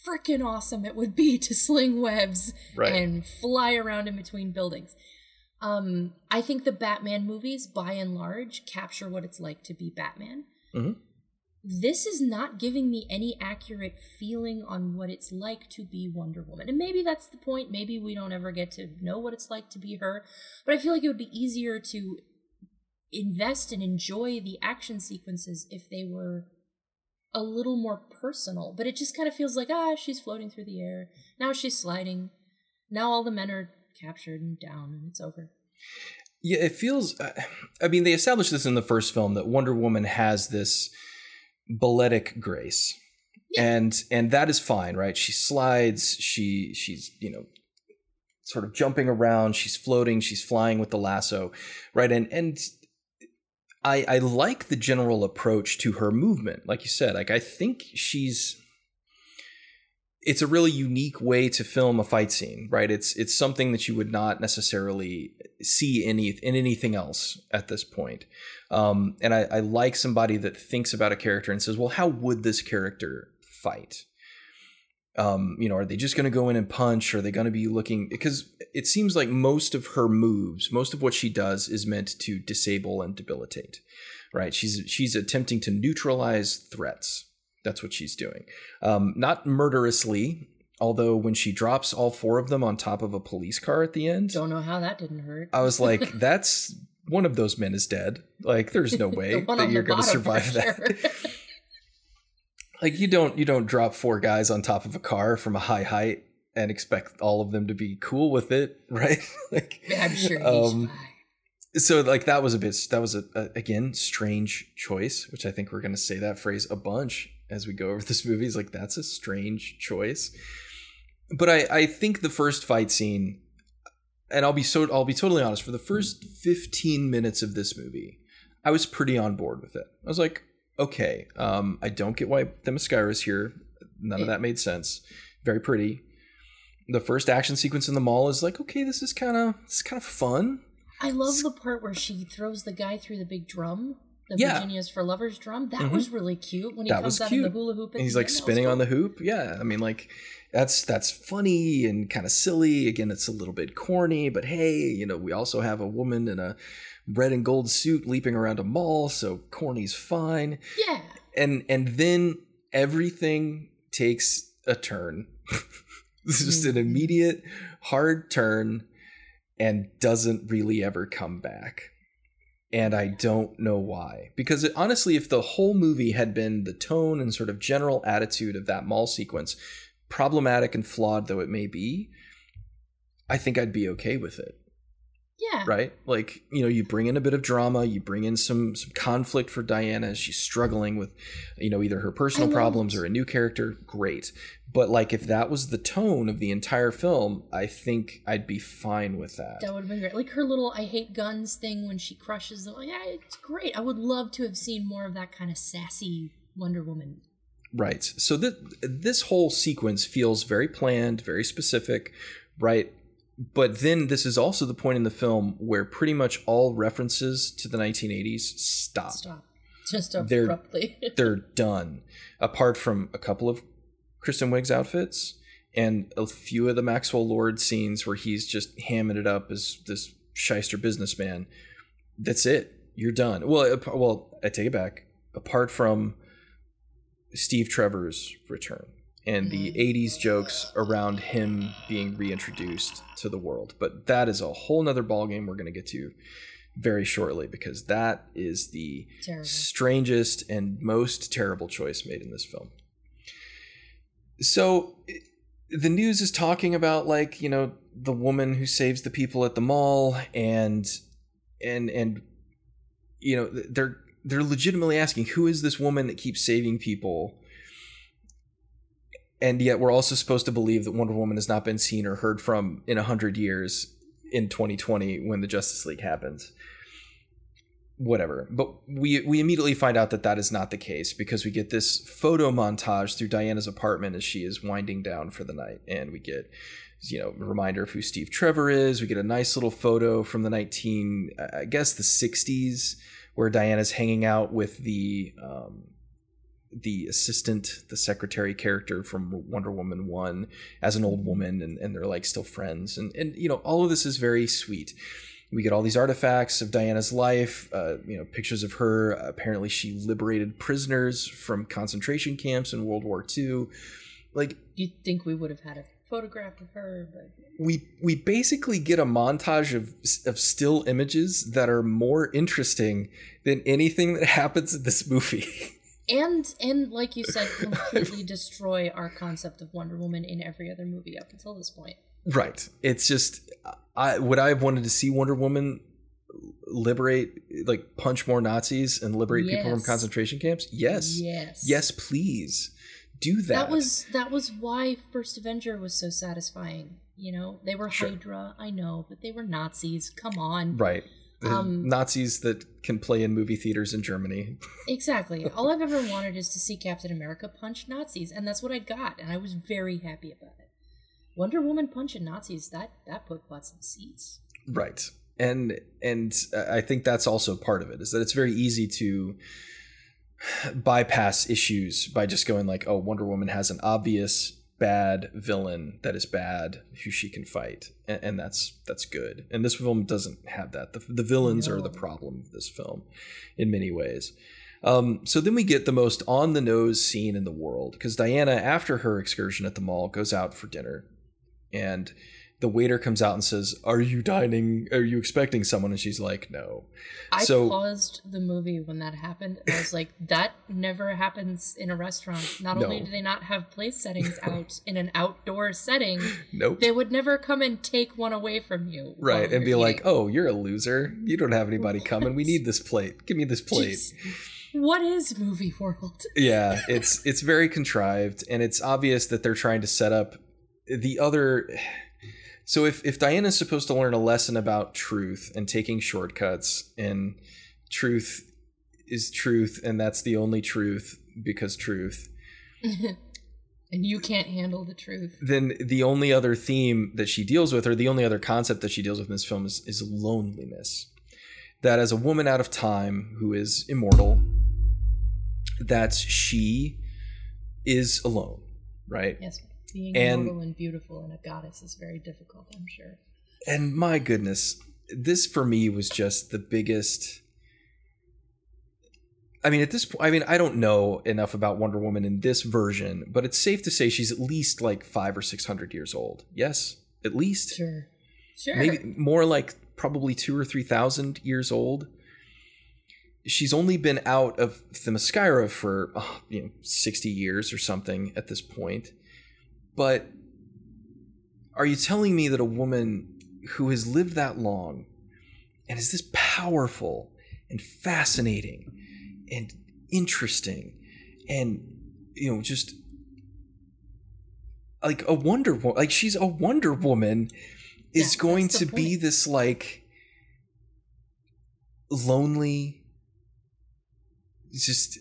freaking awesome it would be to sling webs Right. and fly around in between buildings. Um, I think the Batman movies, by and large, capture what it's like to be Batman. Mhm. This is not giving me any accurate feeling on what it's like to be Wonder Woman. And maybe that's the point. Maybe we don't ever get to know what it's like to be her. But I feel like it would be easier to invest and enjoy the action sequences if they were a little more personal. But it just kind of feels like, ah, she's floating through the air. Now she's sliding. Now all the men are captured and down, and it's over. Yeah, it feels. uh, I mean, they established this in the first film that Wonder Woman has this balletic grace, Yeah. and and that is fine, right? She slides. She she's you know sort of jumping around. She's floating. She's flying with the lasso, right? And and I I like the general approach to her movement. Like you said, like I think she's it's a really unique way to film a fight scene, right? It's it's something that you would not necessarily see any in anything else at this point. Um, and I, I like somebody that thinks about a character and says, well, how would this character fight? Um, you know, are they just going to go in and punch? Are they going to be looking? Because it seems like most of her moves, most of what she does, is meant to disable and debilitate. Right? She's she's attempting to neutralize threats. That's what she's doing. Um, not murderously, although when she drops all four of them on top of a police car at the end, Don't know how that didn't hurt. I was like, that's one of those men is dead. Like, there's no way The that you're going to survive that. like, you don't you don't drop four guys on top of a car from a high height and expect all of them to be cool with it, right? like, I'm sure he's um, fine. so like that was a bit that was a, a again strange choice, which I think we're going to say that phrase a bunch as we go over this movie. Is like that's a strange choice, but I I think the first fight scene, and I'll be so I'll be totally honest. For the first fifteen minutes of this movie, I was pretty on board with it. I was like, okay, um, I don't get why Themyscira's here. None of that made sense. Very pretty. The first action sequence in the mall is like, okay, this is kind of this is kind of fun. I love the part where she throws the guy through the big drum, the Yeah. Virginia's for Lovers drum. That Mhm. was really cute when he That comes was out cute. of the hula hoop. and he's like spinning on the hoop. Yeah, I mean, like that's that's funny and kind of silly. Again, it's a little bit corny, but hey, you know, we also have a woman in a red and gold suit leaping around a mall, so corny's fine. Yeah. And and then everything takes a turn. it's just an mm-hmm. immediate hard turn. and doesn't really ever come back. And I don't know why. Because it, honestly, if the whole movie had been the tone and sort of general attitude of that mall sequence, problematic and flawed though it may be, I think I'd be okay with it Yeah. right like you know you bring in a bit of drama you bring in some some conflict for diana as she's struggling with you know either her personal problems or a new character great but like if that was the tone of the entire film i think i'd be fine with that That would have been great. Like her little "I hate guns" thing when she crushes them. Yeah, it's great. I would love to have seen more of that kind of sassy Wonder Woman. right so th- this whole sequence feels very planned very specific right but then this is also the point in the film where pretty much all references to the 1980s stop Stop. Just They're- abruptly. they're done. Apart from a couple of Kristen Wiig's outfits and a few of the Maxwell Lord scenes where he's just hamming it up as this shyster businessman. That's it. You're done. Well, well, I take it back. Apart from Steve Trevor's return and the mm. 80s jokes around him being reintroduced to the world. But that is a whole nother ballgame we're going to get to very shortly because that is the Terrible. strangest and most terrible choice made in this film. So the news is talking about like, you know, the woman who saves the people at the mall and and and you know, they're they're legitimately asking who is this woman that keeps saving people? And yet we're also supposed to believe that Wonder Woman has not been seen or heard from in a hundred years in 2020 when the Justice League happens. Whatever. But we we immediately find out that that is not the case because we get this photo montage through Diana's apartment as she is winding down for the night. And we get you know a reminder of who Steve Trevor is. We get a nice little photo from the 19 I guess the 60s where Diana's hanging out with the um the assistant, the secretary character from Wonder Woman 1 as an old woman and, and they're like still friends. And, and, you know, all of this is very sweet we get all these artifacts of Diana's life, uh, you know, pictures of her. Apparently, she liberated prisoners from concentration camps in World War II. Like You'd think we would have had a photograph of her, but we we basically get a montage of of still images that are more interesting than anything that happens in this movie. And and like you said, completely destroy our concept of Wonder Woman in every other movie up until this point. right. It's just I would I have wanted to see Wonder Woman liberate like punch more Nazis and liberate people from concentration camps? Yes. Yes. Yes, please. Do that. That was that was why First Avenger was so satisfying. You know, they were Sure. Hydra, I know, but they were Nazis. Come on. Right. Um, Nazis that can play in movie theaters in Germany. Exactly. All I've ever wanted is to see Captain America punch Nazis, and that's what I got, and I was very happy about it. Wonder Woman punching Nazis, that that put butts in seats. Right. And and I think that's also part of it is that it's very easy to bypass issues by just going like, oh, Wonder Woman has an obvious bad villain that is bad who she can fight and, and that's that's good. And this film doesn't have that. The, the villains are the problem of this film in many ways. Um, so then we get the most on the nose scene in the world because Diana, after her excursion at the mall, goes out for dinner, and the waiter comes out and says, "Are you dining? Are you expecting someone?" And she's like, "No." I So- paused the movie when that happened, I was like, "That never happens in a restaurant. Not only do they not have place settings out in an outdoor setting, Nope. they would never come and take one away from you. right, and be you're like, "Oh, you're a loser. You don't have anybody coming. We need this plate. Give me this plate." Jeez. What is movie world? yeah it's it's very contrived and it's obvious that they're trying to set up the other so if if diana's supposed to learn a lesson about truth and taking shortcuts and truth is truth and that's the only truth because truth and you can't handle the truth. then the only other theme that she deals with or the only other concept that she deals with in this film is, is loneliness. That as a woman out of time who is immortal that she is alone right? Yes, being And- immortal and beautiful and a goddess is very difficult. I'm sure. and my goodness this for me was just the biggest i mean at this point i mean i don't know enough about wonder woman in this version but it's safe to say she's at least like five or six hundred years old yes at least Sure, Sure. maybe more like probably two or three thousand years old. She's only been out of Themyscira for uh, you know sixty years or something at this point. But are you telling me that a woman who has lived that long and is this powerful and fascinating and interesting and you know just like a wonder woman like she's a wonder woman is Yeah, going to the be this like lonely just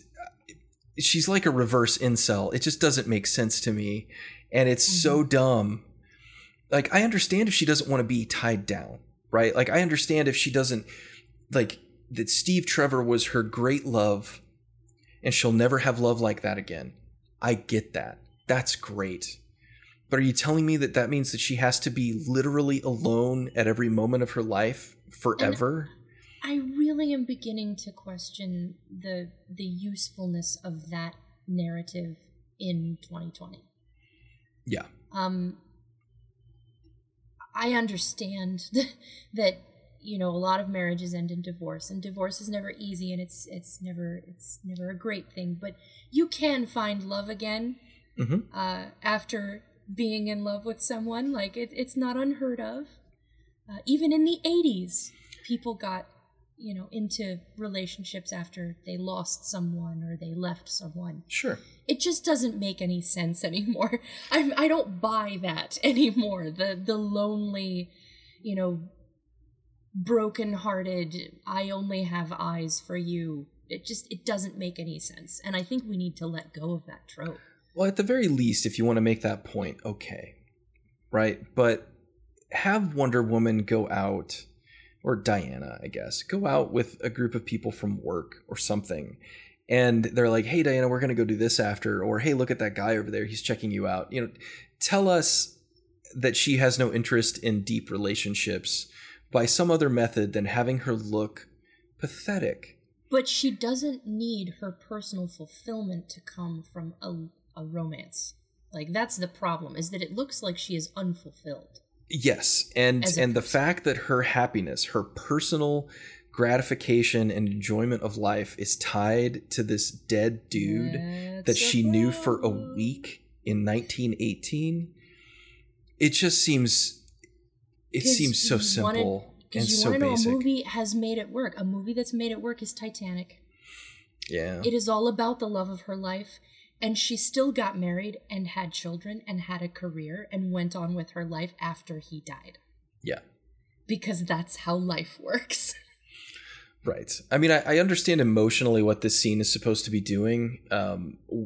she's like a reverse incel. It just doesn't make sense to me and it's so Mm-hmm. dumb. Like i understand if she doesn't want to be tied down right? Like i understand if she doesn't like that steve trevor was her great love and she'll never have love like that again. I get that. That's great. But are you telling me that that means that she has to be literally alone at every moment of her life forever? I really am beginning to question the the usefulness of that narrative in 2020. Yeah Um, I understand that you know a lot of marriages end in divorce, and divorce is never easy, and it's it's never it's never a great thing. But you can find love again Mhm. uh, after being in love with someone. Like it, it's not unheard of. Uh, even in the 80s, people got you know into relationships after they lost someone or they left someone sure it just doesn't make any sense anymore. I I don't buy that anymore. The the lonely, you know, broken-hearted. I only have eyes for you. It just it doesn't make any sense, and I think we need to let go of that trope. Well, at the very least, if you want to make that point, okay. Right? But have Wonder Woman go out, or Diana, I guess, go out with a group of people from work or something. And they're like, hey, Diana, we're going to go do this after. Or, hey, look at that guy over there. He's checking you out. You know, tell us that she has no interest in deep relationships by some other method than having her look pathetic. But she doesn't need her personal fulfillment to come from a, a romance. Like that's the problem is that it looks like she is unfulfilled. Yes, and and the fact that her happiness, her personal gratification and enjoyment of life is tied to this dead dude that she the knew for a week in 1918, it just seems it seems so wanted- simple and Because you so want to know basic. a movie has made it work. A movie that's made it work is Titanic. yeah. It is all about the love of her life, and she still got married and had children and had a career and went on with her life after he died. yeah. Because that's how life works. Right. I mean, I, I understand emotionally what this scene is supposed to be doing,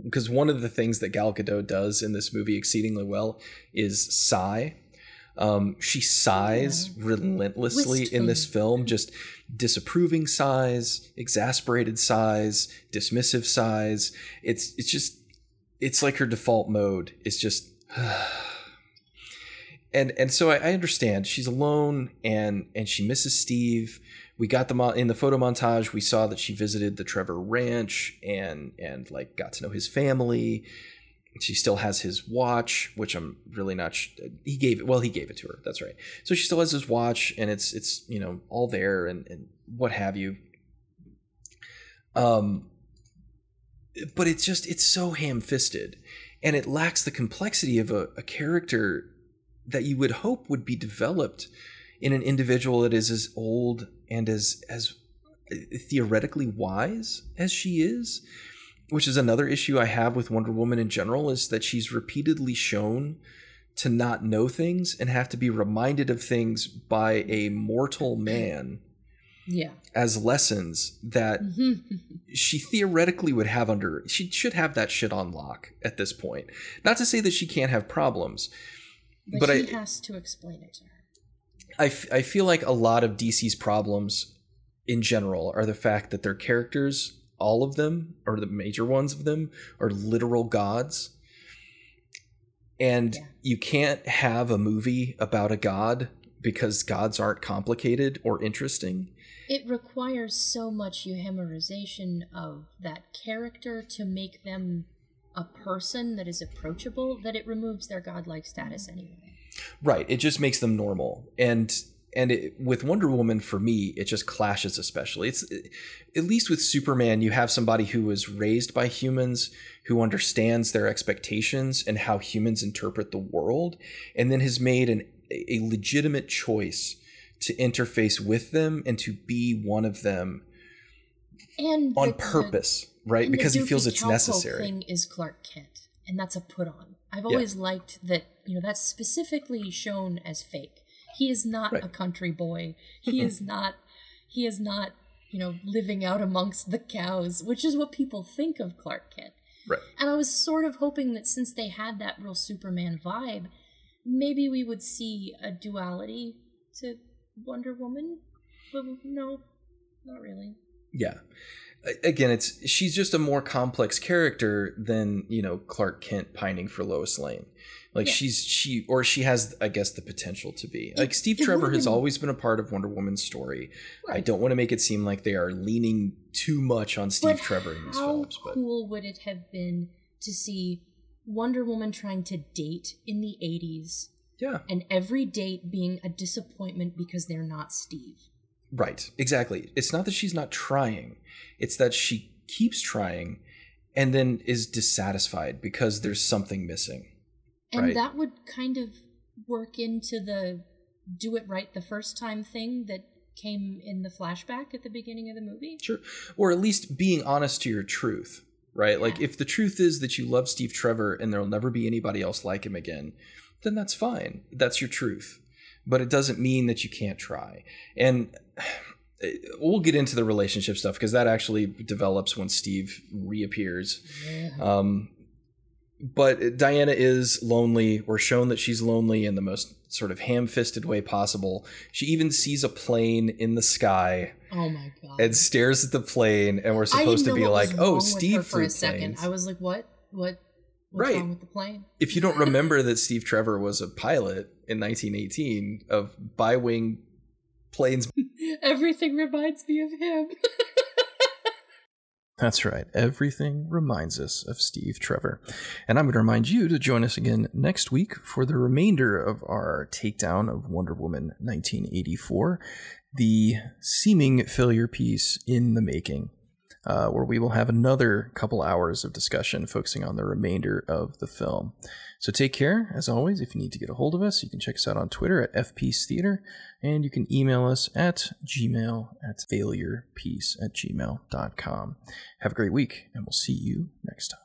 because one of the things that Gal Gadot does in this movie exceedingly well is sigh. Um, she sighs Yeah. relentlessly in this film, just disapproving sighs, exasperated sighs, dismissive sighs. It's it's just it's like her default mode is just and and so I, I understand she's alone and and she misses Steve. We got them in the photo montage. We saw that she visited the Trevor Ranch and and like got to know his family. She still has his watch, which I'm really not. Sh- he gave it. Well, he gave it to her. That's right. So she still has his watch, and it's it's you know all there and and what have you. Um, but it's just it's so ham-fisted, and it lacks the complexity of a, a character that you would hope would be developed in an individual that is as old and as as uh, theoretically wise as she is which is another issue i have with wonder woman in general is that she's repeatedly shown to not know things and have to be reminded of things by a mortal man yeah. as lessons that mm-hmm. she theoretically would have under she should have that shit on lock at this point not to say that she can't have problems but, But he I- has to explain it to her. I, f- I feel like a lot of DC's problems in general are the fact that their characters, all of them, or the major ones of them, are literal gods. And Yeah. you can't have a movie about a god because gods aren't complicated or interesting. It requires so much euhemerization of that character to make them a person that is approachable that it removes their godlike status anyway. Right. It just makes them normal. And and it, with Wonder Woman for me, it just clashes especially. It's at least with Superman, you have somebody who was raised by humans who understands their expectations and how humans interpret the world and then has made an a legitimate choice to interface with them and to be one of them and on the- purpose, right? and Because he feels it's necessary. Thing is Clark Kent, and that's a put on. I've Yeah. always liked that. You know, that's specifically shown as fake. He is not Right. a country boy. He is not. He is not. You know, living out amongst the cows, which is what people think of Clark Kent. Right. And I was sort of hoping that since they had that real Superman vibe, maybe we would see a duality to Wonder Woman. But no, not really. Yeah. Again, it's she's just a more complex character than, you know, Clark Kent pining for Lois Lane. Like Yeah. she's she or she has I guess the potential to be. Like Steve it Trevor has always been a part of Wonder Woman's story. I don't want to make it seem like they are leaning too much on Steve But Trevor in these how films, but cool would it have been to see Wonder Woman trying to date in the 80s yeah. and every date being a disappointment because they're not Steve? Right, exactly. It's not that she's not trying, it's that she keeps trying and then is dissatisfied because there's something missing. And Right. that would kind of work into the do it right the first time thing that came in the flashback at the beginning of the movie. Sure. Or at least being honest to your truth, right? Like if the truth is that you love Steve Trevor and there'll never be anybody else like him again, then that's fine. That's your truth. But it doesn't mean that you can't try. And we'll get into the relationship stuff because that actually develops when Steve reappears. Um, but Diana is lonely. We're shown that she's lonely in the most sort of ham fisted way possible. She even sees a plane in the sky Oh my god. and stares at the plane, and we're supposed to be like, "Oh, Steve for a second. I was like, what? What? What's Right. with the plane? if you don't remember that Steve Trevor was a pilot in 1918 of bi-wing planes, Everything reminds me of him. That's right. Everything reminds us of Steve Trevor. And I'm going to remind you to join us again next week for the remainder of our takedown of Wonder Woman 1984, the seeming failure piece in the making, uh, where we will have another couple hours of discussion focusing on the remainder of the film. So take care. As always, if you need to get a hold of us, you can check us out on Twitter at FPeace Theater, and you can email us at gmail at failurepeace at gmail.com. Have a great week, and we'll see you next time.